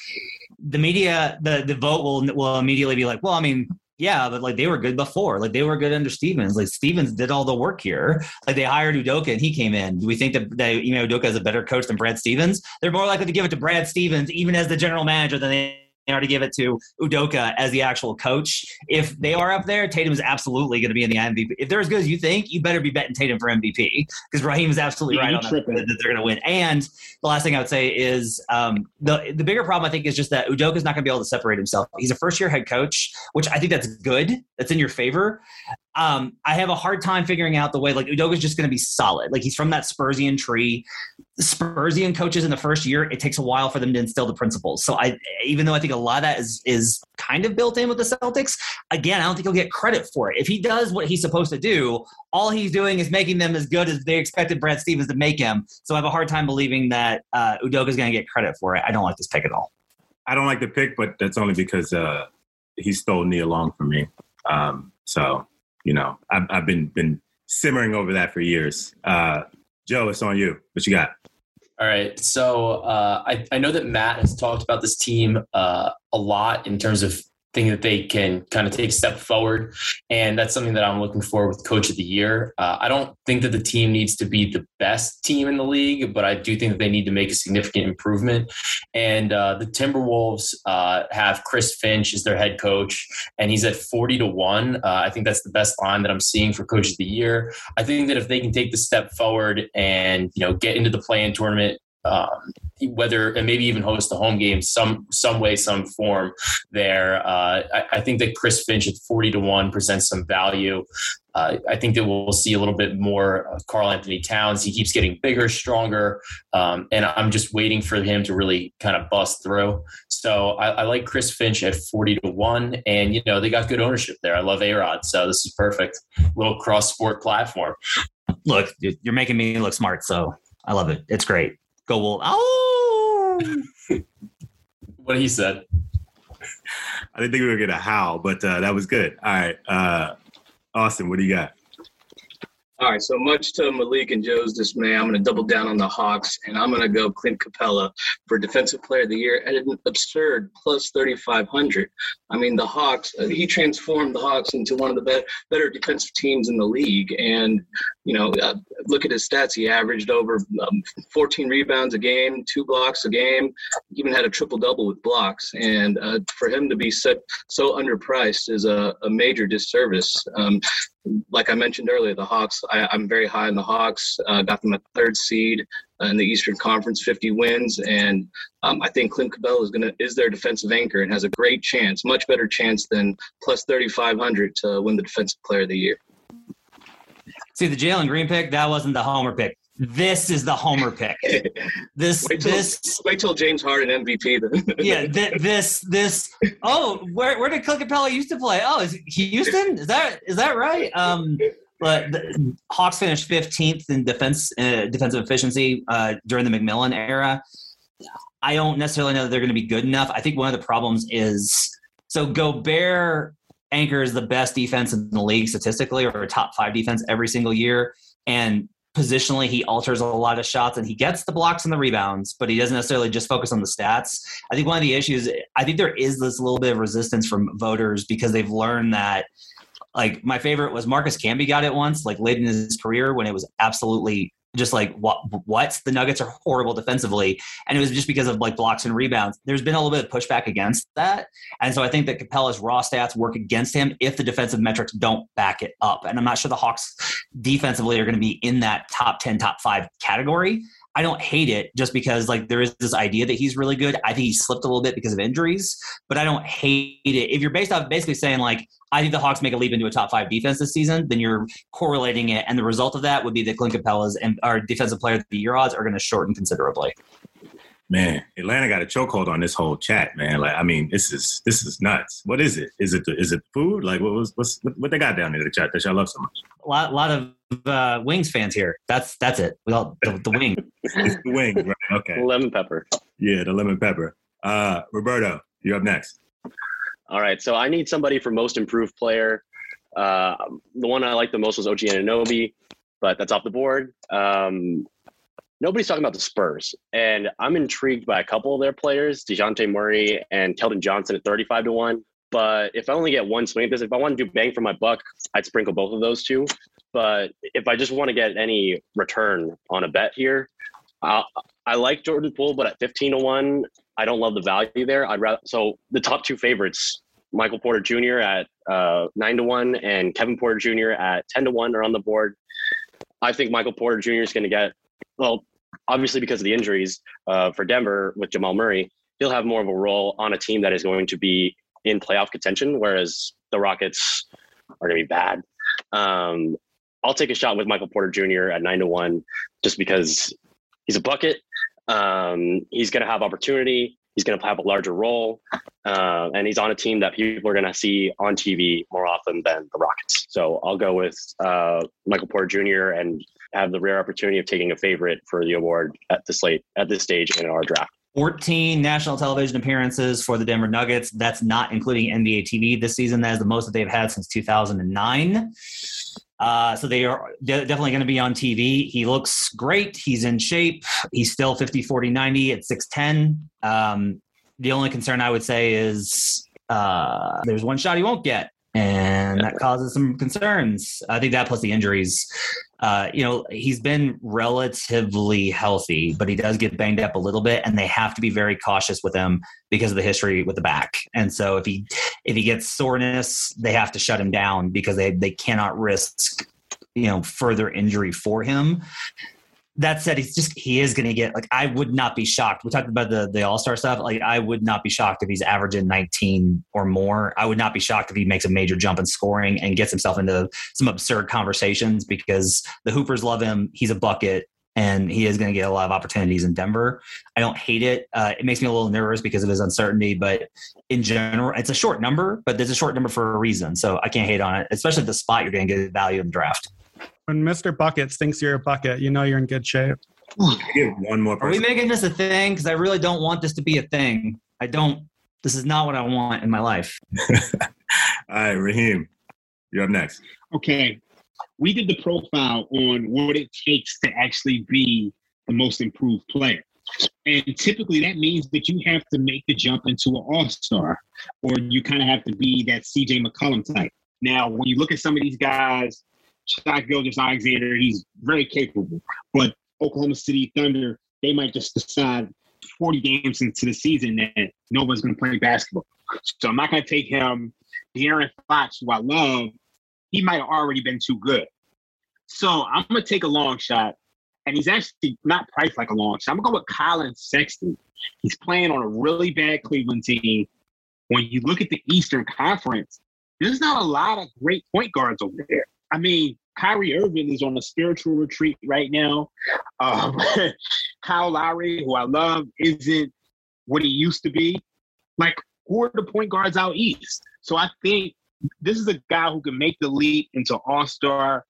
the media, the the vote will will immediately be like, well, I mean, yeah, but like they were good before. Like they were good under Stevens. Like Stevens did all the work here. Like they hired Udoka and he came in. Do we think that, that you know Udoka is a better coach than Brad Stevens? They're more likely to give it to Brad Stevens, even as the general manager, than they are to give it to Udoka as the actual coach. If they are up there, Tatum is absolutely going to be in the MVP. If they're as good as you think, you better be betting Tatum for MVP because Raheem is absolutely right on that, that they're going to win. And the last thing I would say is um, the the bigger problem I think is just that Udoka is not going to be able to separate himself. He's a first year head coach, which I think that's good. That's in your favor. Um, I have a hard time figuring out the way like Udoka is just going to be solid. Like he's from that Spursian tree. Spursian coaches in the first year, it takes a while for them to instill the principles. So I, even though I think a lot of that is is kind of built in with the Celtics, again, I don't think he'll get credit for it. If he does what he's supposed to do, all he's doing is making them as good as they expected Brad Stevens to make him. So I have a hard time believing that uh, is going to get credit for it. I don't like this pick at all. I don't like the pick, but that's only because uh, he stole Nia Long from me. Um, so you know, I've, I've been been simmering over that for years. Uh, Joe, it's on you. What you got? All right. So uh, I, I know that Matt has talked about this team uh, a lot in terms of thinking that they can kind of take a step forward. And that's something that I'm looking for with Coach of the Year. Uh, I don't think that the team needs to be the best team in the league, but I do think that they need to make a significant improvement. And uh, the Timberwolves uh, have Chris Finch as their head coach, and he's at 40 to 1. Uh, I think that's the best line that I'm seeing for Coach of the Year. I think that if they can take the step forward and you know get into the play-in tournament, um, whether and maybe even host the home game some some way, some form, there, uh, I, I think that Chris Finch at forty to one presents some value. Uh, I think that we'll see a little bit more of Karl-Anthony Towns. He keeps getting bigger, stronger, um, and I'm just waiting for him to really kind of bust through. So I, I like Chris Finch at 40 to 1. And, you know, they got good ownership there. I love A Rod. So this is perfect. Little cross sport platform. Look, you're making me look smart, so I love it. It's great. Go Wolf. Oh, [LAUGHS] What he said. I didn't think we were gonna howl, but uh, that was good. All right, uh, Austin, what do you got? All right, so much to Malik and Joe's dismay, I'm going to double down on the Hawks, and I'm going to go Clint Capela for Defensive Player of the Year at an absurd plus 3,500. I mean, the Hawks, uh, he transformed the Hawks into one of the be- better defensive teams in the league. And, you know, uh, look at his stats. He averaged over um, 14 rebounds a game, two blocks a game, even had a triple double with blocks. And uh, for him to be set, so underpriced is a, a major disservice. Um, like I mentioned earlier, the Hawks, I, am very high on the Hawks, uh, got them a third seed in the Eastern Conference, 50 wins. And um, I think Clint Capela is to, is their defensive anchor and has a great chance, much better chance than plus 3,500 to win the defensive player of the year. See the Jalen Green pick, that wasn't the homer pick. This is the homer pick. This wait till, this wait till James Harden MVP. Then. [LAUGHS] yeah, th- this this. Oh, where where did Clint Capela used to play? Oh, is Houston? Is that is that right? Um, but the Hawks finished 15th in defense uh, defensive efficiency uh, during the McMillan era. I don't necessarily know that they're going to be good enough. I think one of the problems is so Gobert anchors the best defense in the league statistically, or a top five defense every single year, and positionally he alters a lot of shots and he gets the blocks and the rebounds but he doesn't necessarily just focus on the stats. I think one of the issues i think there is this little bit of resistance from voters because they've learned that like my favorite was marcus camby got it once like late in his career when it was absolutely just like what what the Nuggets are horrible defensively, and it was just because of like blocks and rebounds. There's been a little bit of pushback against that, and so I think that Capela's raw stats work against him if the defensive metrics don't back it up. And I'm not sure the Hawks defensively are going to be in that top ten, top five category. I don't hate it just because like there is this idea that he's really good. I think he slipped a little bit because of injuries, but I don't hate it. If you're based off basically saying like I think the Hawks make a leap into a top five defense this season, then you're correlating it, and the result of that would be that Clint Capela's and our defensive player of the year odds are going to shorten considerably. Man, Atlanta got a chokehold on this whole chat, man. Like, I mean, this is this is nuts. What is it? Is it the, is it food? Like, what was what's what they got down there in the chat that y'all love so much? A lot, lot of uh, wings fans here. That's that's it. We all the, the wing. [LAUGHS] it's the wing, right? Okay. Lemon pepper. Yeah, the lemon pepper. Uh, Roberto, you're up next. All right, so I need somebody for most improved player. Uh, the one I liked the most was OG Anunoby, but that's off the board. Um, nobody's talking about the Spurs, and I'm intrigued by a couple of their players, Dejounte Murray and Keldon Johnson at 35 to one. But if I only get one swing at this, if I want to do bang for my buck, I'd sprinkle both of those two. But if I just want to get any return on a bet here, uh, I like Jordan Poole, but at 15 to one, I don't love the value there. I'd rather so the top two favorites, Michael Porter Jr. at uh, nine to one and Kevin Porter Jr. at 10 to one are on the board. I think Michael Porter Jr. is going to get well, obviously because of the injuries uh, for Denver with Jamal Murray, he'll have more of a role on a team that is going to be in playoff contention, whereas the Rockets are going to be bad. Um, I'll take a shot with Michael Porter Jr. at nine to one, just because he's a bucket. Um, he's going to have opportunity. He's going to have a larger role, uh, and he's on a team that people are going to see on TV more often than the Rockets. So I'll go with uh, Michael Porter Jr. and have the rare opportunity of taking a favorite for the award at this late at this stage in our draft. 14 national television appearances for the Denver Nuggets. That's not including NBA TV this season. That is the most that they've had since 2009. Uh, so they are de- definitely going to be on TV. He looks great. He's in shape. He's still 50, 40, 90 at 6'10. Um, the only concern I would say is uh, there's one shot he won't get and that causes some concerns. I think that plus the injuries. Uh, you know, he's been relatively healthy, but he does get banged up a little bit, and they have to be very cautious with him because of the history with the back. And so if he if he gets soreness, they have to shut him down because they they cannot risk you know further injury for him that said, he's just he is going to get like I would not be shocked. We talked about the the All Star stuff. Like I would not be shocked if he's averaging 19 or more. I would not be shocked if he makes a major jump in scoring and gets himself into some absurd conversations because the Hoopers love him. He's a bucket. And he is going to get a lot of opportunities in Denver. I don't hate it. Uh, it makes me a little nervous because of his uncertainty, but in general, it's a short number. But there's a short number for a reason, so I can't hate on it. Especially the spot, you're going to get value in the draft when Mr. Buckets thinks you're a bucket, you know you're in good shape. Give one more person. Are we making this a thing? Because I really don't want this to be a thing. I don't. This is not what I want in my life. [LAUGHS] All right, Raheem, you're up next. Okay. we did the profile on what it takes to actually be the most improved player. And typically that means that you have to make the jump into an all star, or you kind of have to be that CJ McCollum type. Now, when you look at some of these guys, Shai Gilgeous-Alexander, he's very capable. But Oklahoma City Thunder, they might just decide 40 games into the season that no one's going to play basketball. So I'm not going to take him. De'Aaron Fox, who I love, he might have already been too good. So I'm going to take a long shot. And he's actually not priced like a long shot. I'm going to go with Collin Sexton. He's playing on a really bad Cleveland team. When you look at the Eastern Conference, there's not a lot of great point guards over there. I mean, Kyrie Irving is on a spiritual retreat right now. Um, [LAUGHS] Kyle Lowry, who I love, isn't what he used to be. Like, who are the point guards out east? So I think this is a guy who can make the leap into All Star,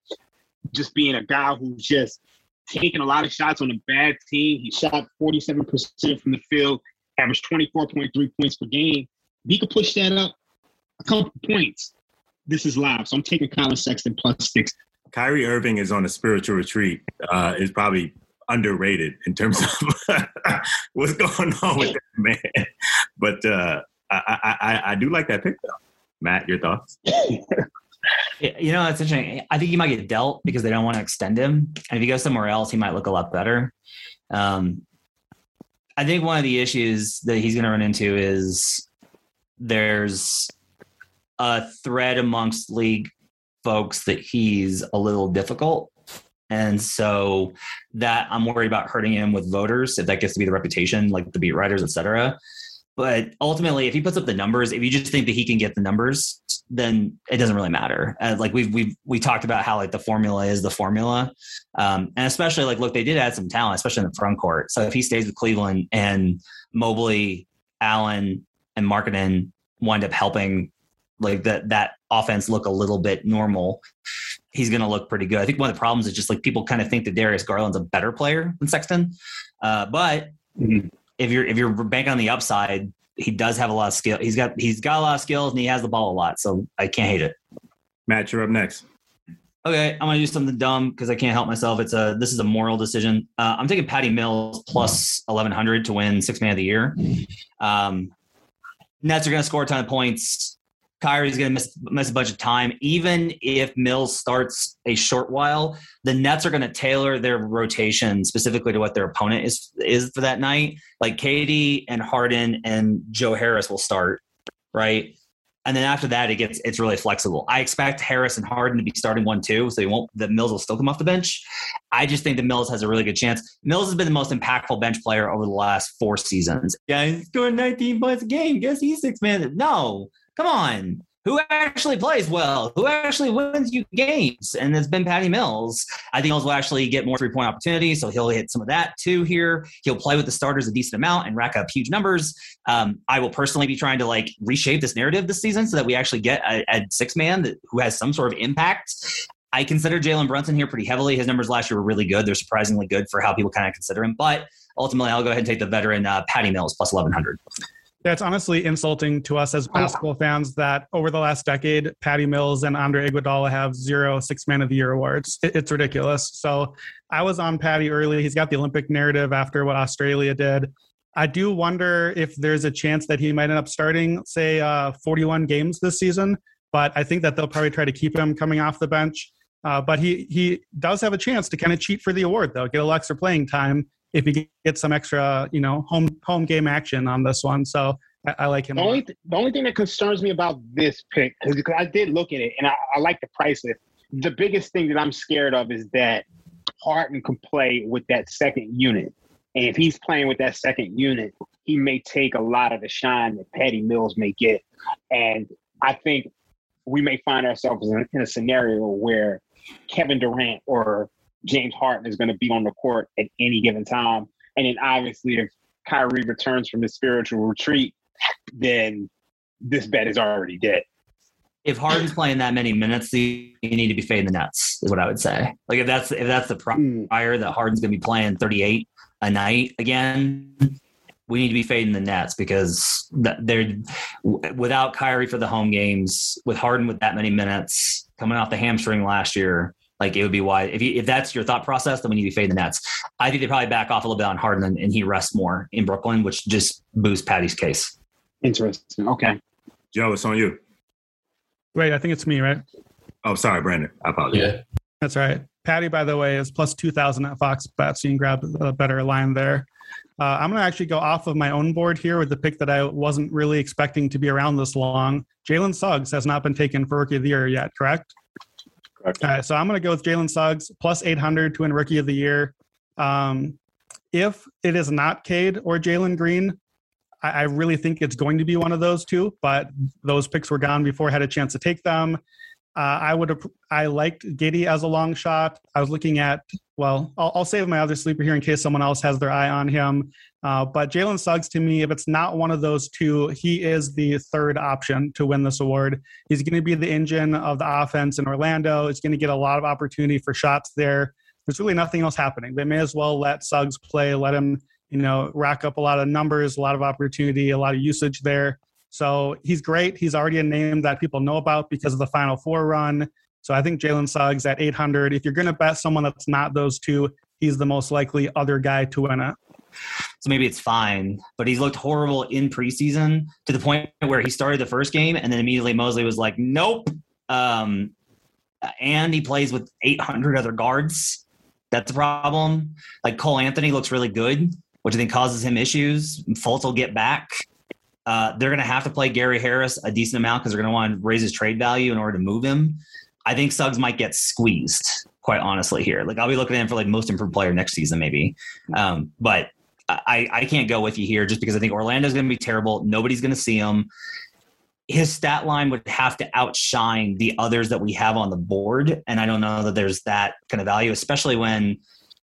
just being a guy who's just taking a lot of shots on a bad team. He shot 47% from the field, averaged 24.3 points per game. He could push that up a couple points, this is live. So I'm taking Collin Sexton plus six. Kyrie Irving is on a spiritual retreat. Uh, is probably underrated in terms of [LAUGHS] what's going on with that man. But uh, I, I, I do like that pick though. Matt, your thoughts? You know, it's interesting. I think he might get dealt because they don't want to extend him. And if he goes somewhere else, he might look a lot better. Um, I think one of the issues that he's going to run into is there's a thread amongst league folks that he's a little difficult. And so that I'm worried about hurting him with voters if that gets to be the reputation, like the beat writers, et cetera. But ultimately, if he puts up the numbers, if you just think that he can get the numbers, then it doesn't really matter. Uh, like we've we've we talked about how like the formula is the formula, um, and especially like look, they did add some talent, especially in the front court. So if he stays with Cleveland and Mobley, Allen, and Markkanen wind up helping like that that offense look a little bit normal, he's going to look pretty good. I think one of the problems is just like people kind of think that Darius Garland's a better player than Sexton, uh, but. Mm-hmm if you're if you're banking on the upside, he does have a lot of skill. He's got he's got a lot of skills and he has the ball a lot. So I can't hate it. Matt, you're up next. Okay, I'm gonna do something dumb because I can't help myself. It's a this is a moral decision. Uh, I'm taking Patty Mills plus 1100 to win six man of the year. Um, Nets are gonna score a ton of points. Kyrie's going to miss miss a bunch of time. Even if Mills starts a short while, the Nets are going to tailor their rotation specifically to what their opponent is is for that night. Like KD and Harden and Joe Harris will start, right? And then after that, it gets it's really flexible. I expect Harris and Harden to be starting one two, so he won't. The Mills will still come off the bench. I just think that Mills has a really good chance. Mills has been the most impactful bench player over the last four seasons. Yeah, he's scoring 19 points a game. Guess he's six man. No, Come on. Who actually plays well? Who actually wins you games? And it's been Patty Mills. I think Mills will actually get more three point opportunities, so he'll hit some of that too here. He'll play with the starters a decent amount and rack up huge numbers. Um, I will personally be trying to like reshape this narrative this season so that we actually get a, a six man that who has some sort of impact. I consider Jalen Brunson here pretty heavily. His numbers last year were really good. They're surprisingly good for how people kind of consider him. But ultimately, I'll go ahead and take the veteran uh, Patty Mills plus 1100 that's honestly insulting to us as basketball fans that over the last decade, Patty Mills and Andre Iguodala have zero Six Man of the Year awards. It's ridiculous. So I was on Patty early. He's got the Olympic narrative after what Australia did. I do wonder if there's a chance that he might end up starting, say, uh, 41 games this season. But I think that they'll probably try to keep him coming off the bench. Uh, but he he does have a chance to kind of cheat for the award, though, get a little playing time if he gets some extra, you know, home home game action on this one. So I, I like him. The only, th- the only thing that concerns me about this pick is because I did look at it and I, I like the price list. The biggest thing that I'm scared of is that Harden can play with that second unit. And if he's playing with that second unit, he may take a lot of the shine that Patty Mills may get. And I think we may find ourselves in, in a scenario where Kevin Durant or James Harden is going to be on the court at any given time. And then obviously, if Kyrie returns from his spiritual retreat, then this bet is already dead. If Harden's playing that many minutes, you need to be fading the Nets. Is what I would say. Like if that's if that's the hmm. prior that Harden's going to be playing 38 a night again, we need to be fading the Nets because they're without Kyrie for the home games, with Harden with that many minutes coming off the hamstring last year like it would be why if you, if that's your thought process, then we need to fade the Nets. I think they probably back off a little bit on Harden and, and he rests more in Brooklyn, which just boosts Patty's case. Interesting. Okay. Joe, it's on you. Wait, I think it's me, right? Oh, sorry, Brandon. I apologize. Yeah. That's right. Patty, by the way, is plus 2,000 at Fox Bet, so you can grab a better line there. Uh, I'm going to actually go off of my own board here with the pick that I wasn't really expecting to be around this long. Jalen Suggs has not been taken for Rookie of the Year yet, correct? All right, so I'm going to go with Jalen Suggs plus 800 to win Rookie of the Year. Um, if it is not Cade or Jalen Green, I, I really think it's going to be one of those two, but those picks were gone before I had a chance to take them. Uh, I would. I liked Giddey as a long shot. I was looking at. Well, I'll, I'll save my other sleeper here in case someone else has their eye on him. Uh, but Jalen Suggs, to me, if it's not one of those two, he is the third option to win this award. He's going to be the engine of the offense in Orlando. He's going to get a lot of opportunity for shots there. There's really nothing else happening. They may as well let Suggs play, let him, you know, rack up a lot of numbers, a lot of opportunity, a lot of usage there. So he's great. He's already a name that people know about because of the Final Four run. So I think Jalen Suggs at 800. If you're going to bet someone that's not those two, he's the most likely other guy to win it. So maybe it's fine, but he's looked horrible in preseason to the point where he started the first game and then immediately Mosley was like, nope. Um, and he plays with 800 other guards. That's a problem. Like Cole Anthony looks really good, which I think causes him issues. Fultz will get back. Uh, they're going to have to play Gary Harris a decent amount because they're going to want to raise his trade value in order to move him. I think Suggs might get squeezed, quite honestly. Here, like I'll be looking at him for like most improved player next season, maybe. Um, but I, I can't go with you here just because I think Orlando's going to be terrible. Nobody's going to see him. His stat line would have to outshine the others that we have on the board, and I don't know that there's that kind of value, especially when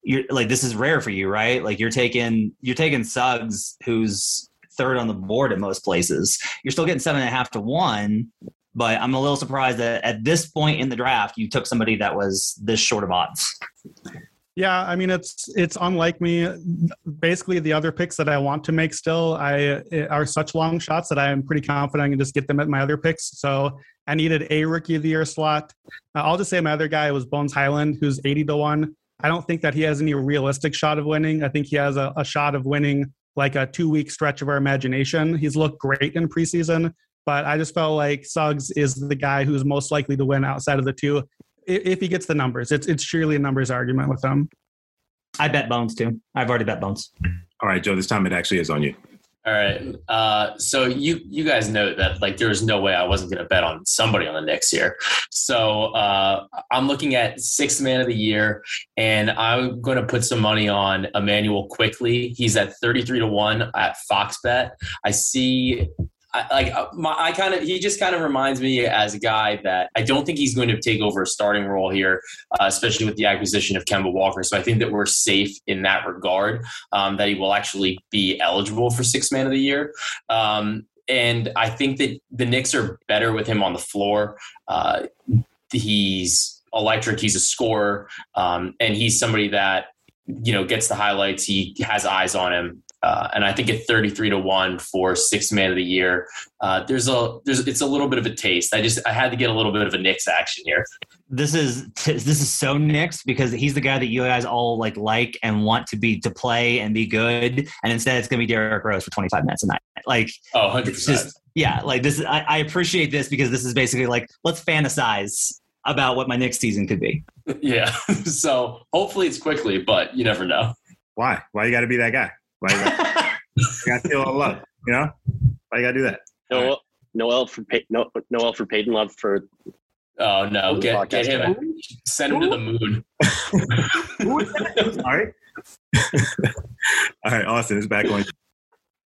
you're like this is rare for you, right? Like you're taking you're taking Suggs, who's third on the board at most places. You're still getting seven and a half to one, but I'm a little surprised that at this point in the draft, you took somebody that was this short of odds. Yeah, I mean it's it's unlike me. Basically, the other picks that I want to make still I are such long shots that I am pretty confident I can just get them at my other picks. So I needed a rookie of the year slot. Uh, I'll just say my other guy was Bones Hyland, who's eighty to one. I don't think that he has any realistic shot of winning. I think he has a, a shot of winning like a two week stretch of our imagination. He's looked great in preseason, but I just felt like Suggs is the guy who's most likely to win outside of the two if he gets the numbers. It's it's surely a numbers argument with them. I bet Bones too. I've already bet Bones. All right, Joe. This time it actually is on you. All right. Uh, so you you guys know that like there's no way I wasn't going to bet on somebody on the Knicks here. So uh, I'm looking at sixth man of the year, and I'm going to put some money on Immanuel Quickley. He's at 33 to one at Fox Bet. I see I, like uh, my, I kind of he just kind of reminds me as a guy that I don't think he's going to take over a starting role here, uh, especially with the acquisition of Kemba Walker. So I think that we're safe in that regard um, that he will actually be eligible for six man of the year. Um, and I think that the Knicks are better with him on the floor. Uh, he's electric. He's a scorer, um, and he's somebody that you know gets the highlights. He has eyes on him. Uh, and I think at 33 to one for sixth man of the year, uh, there's a there's it's a little bit of a taste. I just I had to get a little bit of a Knicks action here. This is this is so Knicks because he's the guy that you guys all like like and want to be to play and be good, and instead it's gonna be Derrick Rose for 25 minutes a night. Like oh, 100 percent. Yeah, like this. I, I appreciate this because this is basically like let's fantasize about what my next season could be. [LAUGHS] Yeah. [LAUGHS] so hopefully it's Quickley, but you never know. Why? Why you got to be that guy? Why you got to feel all love? You know? Why you got to do that? No, right. Noel for no, Noel for Payton Love for. Oh no! Get get him. Send him to the moon. [LAUGHS] All right. [LAUGHS] All right, Austin is back on.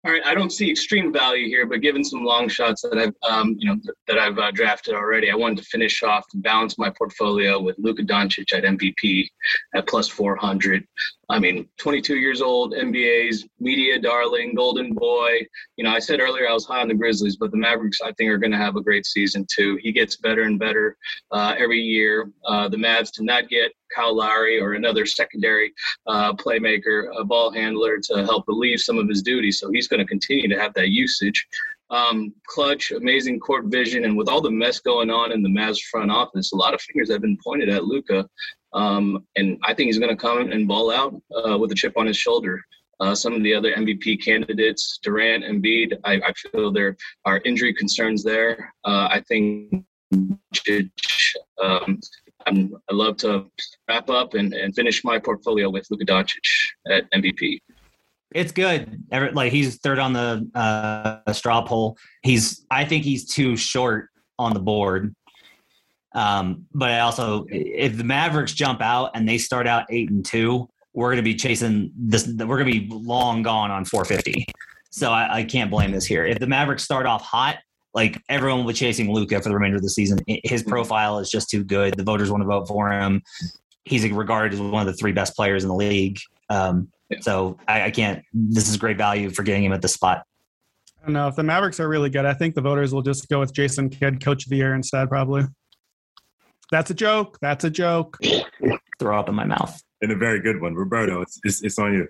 All right, I don't see extreme value here, but given some long shots that I've, um, you know, that I've uh, drafted already, I wanted to finish off and balance my portfolio with Luka Doncic at MVP at plus 400. I mean, 22 years old, NBA's media darling, golden boy. You know, I said earlier I was high on the Grizzlies, but the Mavericks, I think, are going to have a great season too. He gets better and better uh, every year. Uh, the Mavs to not get Kyle Lowry or another secondary uh, playmaker, a ball handler to help relieve some of his duties. So he's going to continue to have that usage. Um, clutch, amazing court vision, and with all the mess going on in the Mavs front office, a lot of fingers have been pointed at Luka. Um, and I think he's going to come and ball out uh, with a chip on his shoulder. Uh, some of the other MVP candidates, Durant, Embiid, I, I feel there are injury concerns there. Uh, I think um, I love to wrap up and, and finish my portfolio with Luka Doncic at MVP. It's good. Like he's third on the uh, straw poll. He's I think he's too short on the board. Um, but I also, if the Mavericks jump out and they start out eight and two, we're going to be chasing this. We're going to be long gone on 450. So I, I, can't blame this here. If the Mavericks start off hot, like everyone will be chasing Luka for the remainder of the season. His mm-hmm. profile is just too good. The voters want to vote for him. He's regarded as one of the three best players in the league. Um, so I, I can't. This is great value for getting him at the spot. I don't know if the Mavericks are really good. I think the voters will just go with Jason Kidd, Coach of the Year, instead. Probably. That's a joke. That's a joke. [LAUGHS] Throw up in my mouth. And a very good one, Roberto. It's it's, it's on you.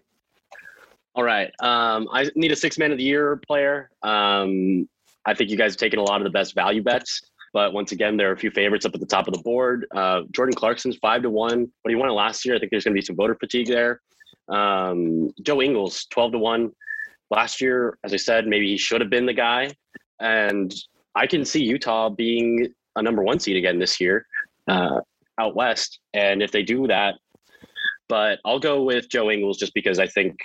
All right. Um, I need a six man of the year player. Um, I think you guys have taken a lot of the best value bets. But once again, there are a few favorites up at the top of the board. Uh, Jordan Clarkson's five to one, but he won it last year. I think there's going to be some voter fatigue there. Um, Joe Ingles, twelve to one. Last year, as I said, maybe he should have been the guy. And I can see Utah being a number one seed again this year uh, out west. And if they do that, but I'll go with Joe Ingles just because I think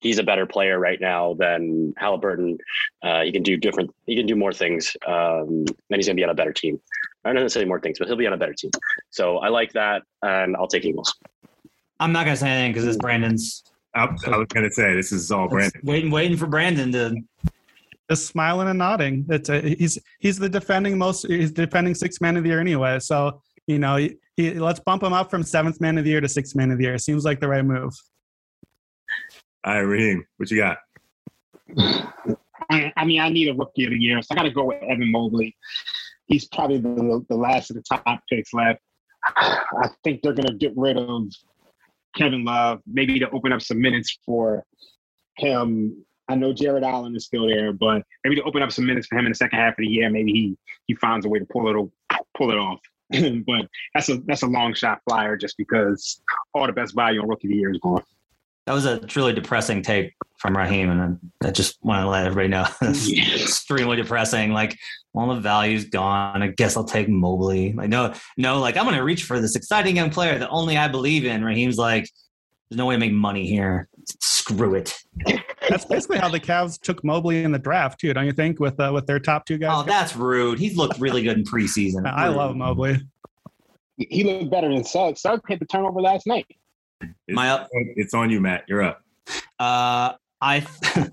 he's a better player right now than Haliburton. Uh, he can do different. He can do more things, um, and he's going to be on a better team. I don't necessarily more things, but he'll be on a better team. So I like that, and I'll take Ingles. I'm not going to say anything because it's Brandon's. I, I was going to say this is all Brandon. Waiting, waiting for Brandon to. Just smiling and nodding. It's a, he's he's the defending most. He's defending six man of the year anyway. So you know, he, he, let's bump him up from seventh man of the year to sixth man of the year. Seems like the right move. All right, Raheem, what you got? I, I mean, I need a rookie of the year, so I got to go with Evan Mobley. He's probably the, the last of the top picks left. I think they're going to get rid of Kevin Love, maybe to open up some minutes for him. I know Jarrett Allen is still there, but maybe to open up some minutes for him in the second half of the year, maybe he he finds a way to pull it pull it off. [LAUGHS] but that's a that's a long shot flyer just because all the best value on rookie of the year is gone. That was a truly depressing tape from Raheem, and I just want to let everybody know [LAUGHS] it's extremely depressing. Like all the value's gone. I guess I'll take Mobley. Like no, no, like I'm gonna reach for this exciting young player that only I believe in. Raheem's like, there's no way to make money here. Screw it. That's basically how the Cavs took Mobley in the draft too, don't you think? With uh, with their top two guys. Oh, that's rude. He's looked really good in preseason. I rude. love Mobley. He looked better than Suggs. Suggs hit the turnover last night. It's, My up. It's on you, Matt. You're up. Uh, I [LAUGHS]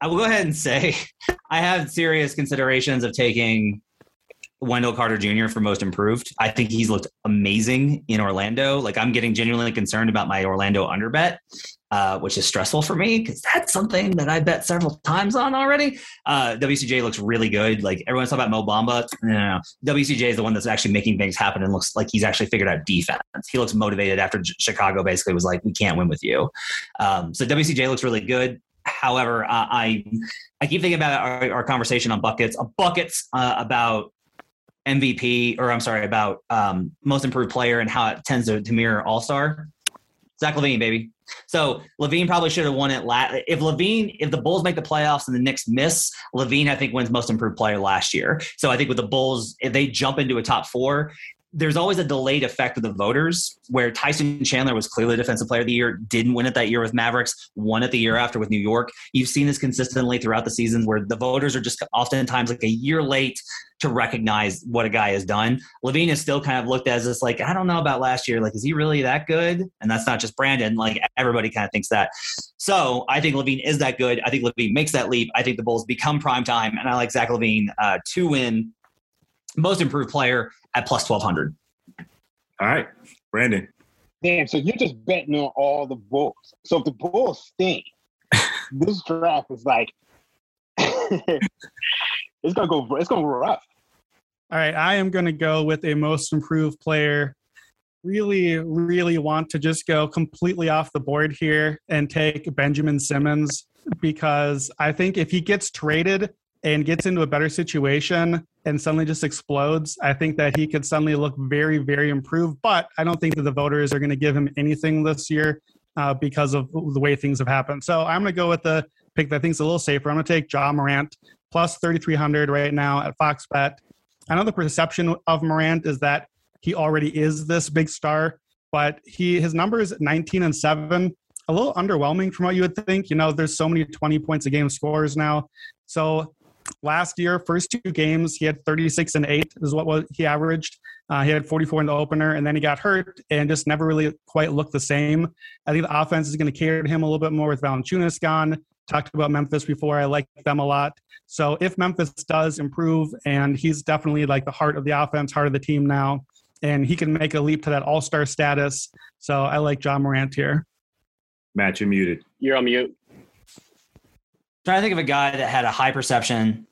I will go ahead and say I have serious considerations of taking Wendell Carter Jr. for most improved. I think he's looked amazing in Orlando. Like I'm getting genuinely concerned about my Orlando under bet, uh, which is stressful for me because that's something that I bet several times on already. Uh, WCJ looks really good. Like everyone's talking about Mo Bamba. No, no, no. WCJ is the one that's actually making things happen and looks like he's actually figured out defense. He looks motivated after Chicago basically was like, we can't win with you. Um, so WCJ looks really good. However, uh, I I keep thinking about our, our conversation on buckets, uh, buckets uh, about MVP, or I'm sorry, about um, most improved player and how it tends to, to mirror All Star. Zach LaVine, baby. So LaVine probably should have won it. last. if LaVine, if the Bulls make the playoffs and the Knicks miss, LaVine I think wins most improved player last year. So I think with the Bulls, if they jump into a top four, there's always a delayed effect of the voters where Tyson Chandler was clearly defensive player of the year, didn't win it that year with Mavericks, won it the year after with New York. You've seen this consistently throughout the season where the voters are just oftentimes like a year late to recognize what a guy has done. LaVine is still kind of looked as this like, I don't know about last year. Like, is he really that good? And that's not just Brandon. Like everybody kind of thinks that. So I think LaVine is that good. I think LaVine makes that leap. I think the Bulls become prime time. And I like Zach LaVine uh, to win most improved player at plus 1200. All right, Brandon. Damn, so you're just betting on all the Bulls. So if the Bulls stink, [LAUGHS] this draft is like [LAUGHS] it's gonna go it's gonna go rough. All right, I am gonna go with a most improved player. Really, really want to just go completely off the board here and take Benjamin Simmons because I think if he gets traded, and gets into a better situation and suddenly just explodes, I think that he could suddenly look very, very improved. But I don't think that the voters are going to give him anything this year uh, because of the way things have happened. So I'm going to go with the pick that I think is a little safer. I'm going to take Ja Morant plus 3,300 right now at Fox Bet. I know the perception of Morant is that he already is this big star, but he his numbers 19 and 7 a little underwhelming from what you would think. You know, there's so many 20 points a game scores now. So last year, first two games, he had 36 and 8 is what he averaged. Uh, he had 44 in the opener, and then he got hurt and just never really quite looked the same. I think the offense is going to cater to him a little bit more with Valanciunas gone. Talked about Memphis before. I like them a lot. So if Memphis does improve, and he's definitely like the heart of the offense, heart of the team now, and he can make a leap to that All Star status. So I like John Morant here. Matt, you're muted. You're on mute. Trying to think of a guy that had a high perception.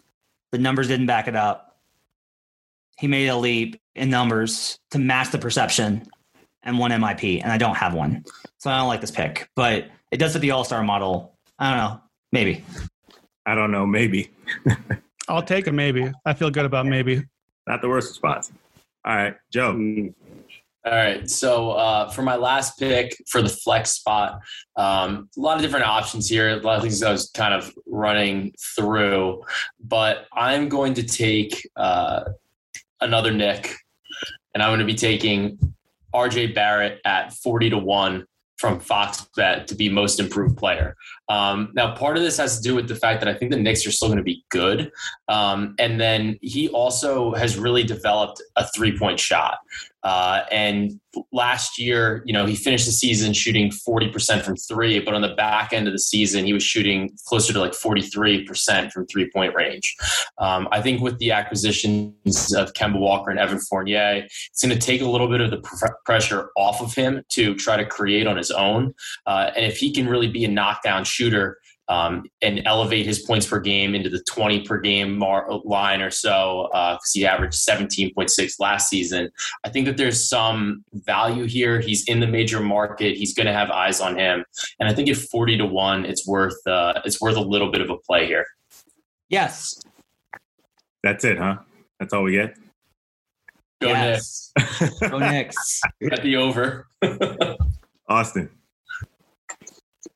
The numbers didn't back it up. He made a leap in numbers to match the perception and one MIP, and I don't have one. So I don't like this pick, but it does fit the All Star model. I don't know. Maybe. I don't know. Maybe. I'll take a maybe. I feel good about maybe. Not the worst response. All right, Joe. Mm. All right. So uh, for my last pick for the flex spot, um, a lot of different options here. A lot of things I was kind of running through, but I'm going to take uh, another Knick, and I'm going to be taking RJ Barrett at 40 to 1 from Fox Bet to be most improved player. Um, now, part of this has to do with the fact that I think the Knicks are still going to be good. Um, and then he also has really developed a three point shot. Uh, and last year, you know, he finished the season shooting 40% from three, but on the back end of the season, he was shooting closer to like 43% from three point range. Um, I think with the acquisitions of Kemba Walker and Evan Fournier, it's going to take a little bit of the pr- pressure off of him to try to create on his own. Uh, and if he can really be a knockdown shooter, um, and elevate his points per game into the 20 per game mar- line or so because uh, he averaged 17.6 last season. I think that there's some value here. He's in the major market. He's going to have eyes on him, and I think at 40 to one, it's worth uh, it's worth a little bit of a play here. Yes, that's it, huh? That's all we get. Go yes. Knicks. Go Knicks. [LAUGHS] At the over. [LAUGHS] Austin.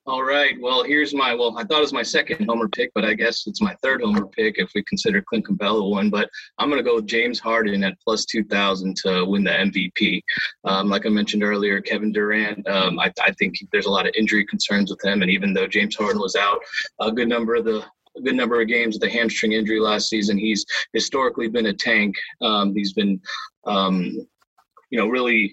All right. Well, here's my well, I thought it was my second homer pick, but I guess it's my third homer pick if we consider Clint Capela one. But I'm going to go with James Harden at plus 2,000 to win the MVP. Um, like I mentioned earlier, Kevin Durant, um, I, I, think there's a lot of injury concerns with him. And even though James Harden was out a good number of the a good number of games with a hamstring injury last season. He's historically been a tank. Um, he's been um, you know, really,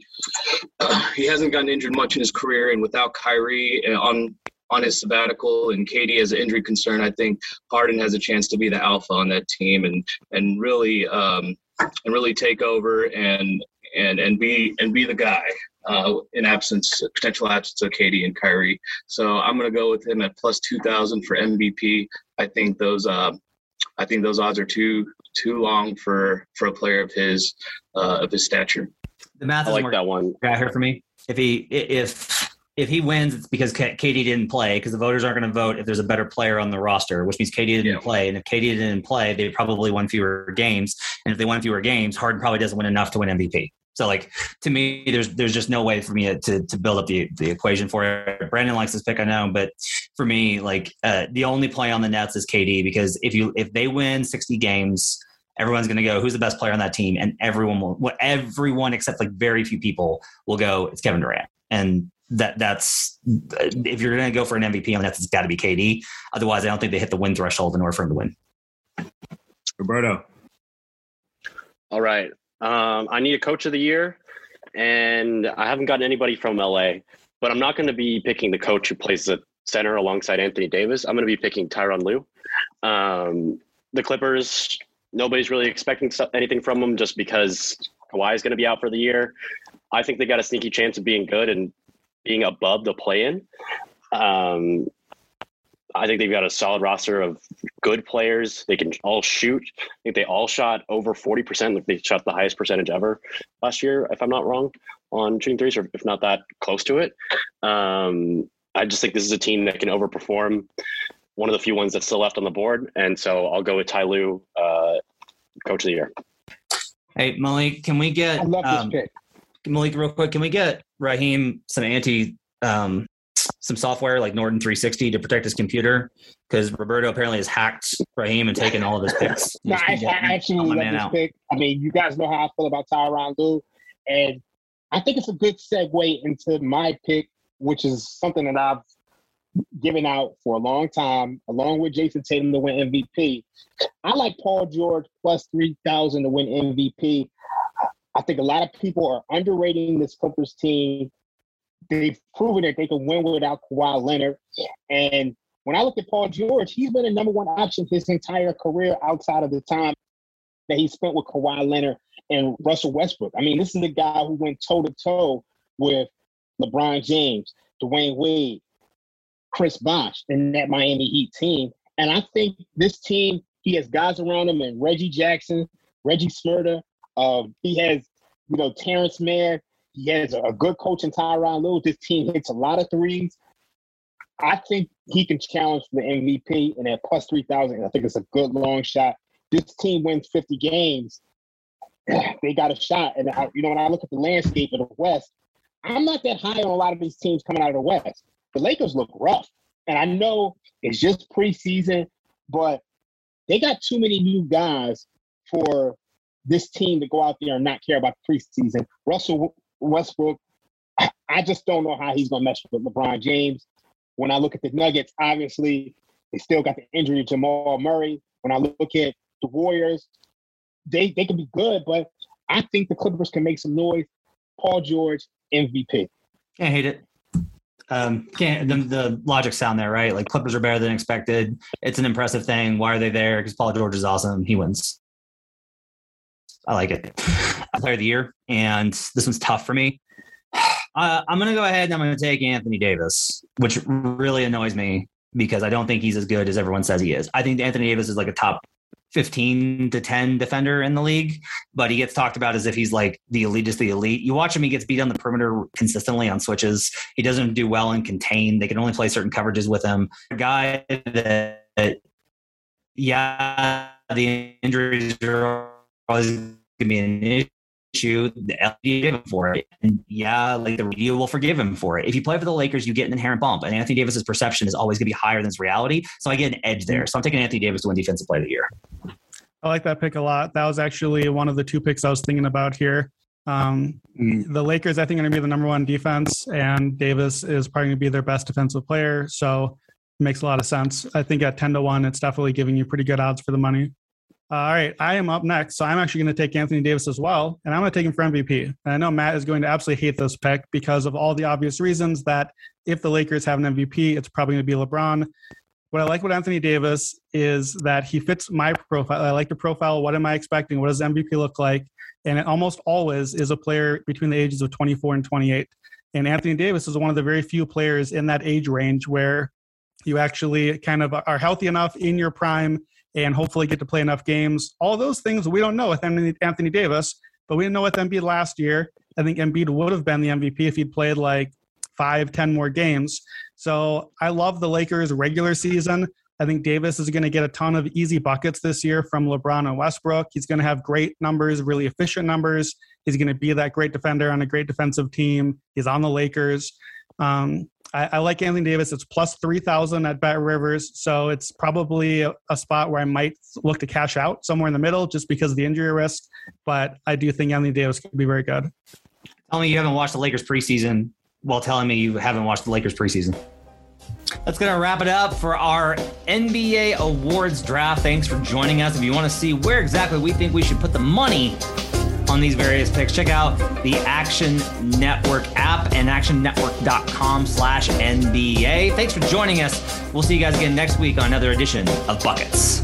uh, he hasn't gotten injured much in his career, and without Kyrie uh, on on his sabbatical and KD as an injury concern, I think Harden has a chance to be the alpha on that team and and really um, and really take over and and and be and be the guy uh, in absence potential absence of KD and Kyrie. So I'm going to go with him at plus two thousand for MVP. I think those uh, I think those odds are too too long for for a player of his uh, of his stature. The math I is like more that one. right here for me. If he if if he wins, it's because KD didn't play because the voters aren't going to vote if there's a better player on the roster, which means KD didn't Yeah. play. And if KD didn't play, they probably won fewer games. And if they won fewer games, Harden probably doesn't win enough to win MVP. So like to me, there's there's just no way for me to to build up the the equation for it. Brandon likes this pick, I know, but for me, like uh, the only play on the Nets is KD because if you if they win 60 games, everyone's going to go who's the best player on that team, and everyone will what everyone except like very few people will go it's Kevin Durant, and that that's if you're going to go for an MVP on the Nets, it's got to be KD. Otherwise, I don't think they hit the win threshold in order for him to win. Roberto. All right. Um, I need a coach of the year, and I haven't gotten anybody from LA, but I'm not going to be picking the coach who plays the center alongside Anthony Davis. I'm going to be picking Tyronn Lue. Um, the Clippers, nobody's really expecting anything from them just because Kawhi is going to be out for the year. I think they got a sneaky chance of being good and being above the play-in. Um, I think they've got a solid roster of good players. They can all shoot. I think they all shot over 40%. Like they shot the highest percentage ever last year, if I'm not wrong, on shooting threes, or if not that close to it. Um, I just think this is a team that can overperform. One of the few ones that's still left on the board, and so I'll go with Ty Lue, uh, coach of the year. Hey Malik, can we get I love this um, pick. Malik real quick? Can we get Raheem some anti um, some software like Norton 360 to protect his computer? Because Roberto apparently has hacked Raheem and taken all of his picks. [LAUGHS] No, I, Just I getting absolutely my love this out. pick. I mean, you guys know how I feel about Tyronn Lue, and I think it's a good segue into my pick, which is something that I've given out for a long time, along with Jayson Tatum to win MVP. I like Paul George plus three thousand to win MVP. I think a lot of people are underrating this Clippers team. They've proven that they can win without Kawhi Leonard, and when I look at Paul George, he's been a number one option his entire career outside of the time that he spent with Kawhi Leonard and Russell Westbrook. I mean, this is a guy who went toe to toe with LeBron James, Dwyane Wade, Chris Bosh in that Miami Heat team. And I think this team, he has guys around him and Reggie Jackson, Reggie Smurda. Um, he has, you know, Terance Mann. He has a, good coach in Tyronn Lue. This team hits a lot of threes. I think he can challenge for the MVP and at plus 3,000. I think it's a good long shot. This team wins 50 games. [SIGHS] They got a shot. And, I, you know, when I look at the landscape of the West, I'm not that high on a lot of these teams coming out of the West. The Lakers look rough. And I know it's just preseason, but they got too many new guys for this team to go out there and not care about preseason. Russell Westbrook, I just don't know how he's going to mesh with LeBron James. When I look at the Nuggets, obviously they still got the injury to Jamal Murray. When I look at the Warriors, they they can be good, but I think the Clippers can make some noise. Paul George, MVP. Can't hate it. Um, can't the, the logic sound there, right? Like Clippers are better than expected. It's an impressive thing. Why are they there? Because Paul George is awesome. He wins. I like it. [SIGHS] Player of the year, and this one's tough for me. [SIGHS] Uh, I'm going to go ahead and I'm going to take Anthony Davis, which really annoys me because I don't think he's as good as everyone says he is. I think Anthony Davis is like a top 15 to 10 defender in the league, but he gets talked about as if he's like the elite, just the elite. You watch him, he gets beat on the perimeter consistently on switches. He doesn't do well in contain. They can only play certain coverages with him. A guy that, yeah, the injuries are always going to be an issue. The him for it. And yeah, like the media will forgive him for it. If you play for the Lakers, you get an inherent bump. And Anthony Davis's perception is always going to be higher than his reality. So I get an edge there. So I'm taking Anthony Davis to win defensive player of the year. I like that pick a lot. That was actually one of the two picks I was thinking about here. Um, the Lakers, I think, are going to be the number one defense, and Davis is probably going to be their best defensive player. So it makes a lot of sense. I think at 10 to 1, it's definitely giving you pretty good odds for the money. All right, I am up next. So I'm actually going to take Anthony Davis as well, and I'm going to take him for MVP. And I know Matt is going to absolutely hate this pick because of all the obvious reasons that if the Lakers have an MVP, it's probably going to be LeBron. What I like with Anthony Davis is that he fits my profile. I like the profile. What am I expecting? What does MVP look like? And it almost always is a player between the ages of 24 and 28. And Anthony Davis is one of the very few players in that age range where you actually kind of are healthy enough in your prime and hopefully get to play enough games. All those things we don't know with Anthony Davis, but we didn't know with Embiid last year. I think Embiid would have been the MVP if he'd played like five, ten more games. So I love the Lakers regular season. I think Davis is going to get a ton of easy buckets this year from LeBron and Westbrook. He's going to have great numbers, really efficient numbers. He's going to be that great defender on a great defensive team. He's on the Lakers. Um, I, I, like Anthony Davis. It's plus 3,000 at BetRivers. So it's probably a, a, spot where I might look to cash out somewhere in the middle just because of the injury risk. But I do think Anthony Davis could be very good. Tell me you haven't watched the Lakers preseason while telling me you haven't watched the Lakers preseason. That's going to wrap it up for our NBA awards draft. Thanks for joining us. If you want to see where exactly we think we should put the money on these various picks, check out the Action Network app and actionnetwork.com slash NBA. Thanks for joining us. We'll see you guys again next week on another edition of Buckets.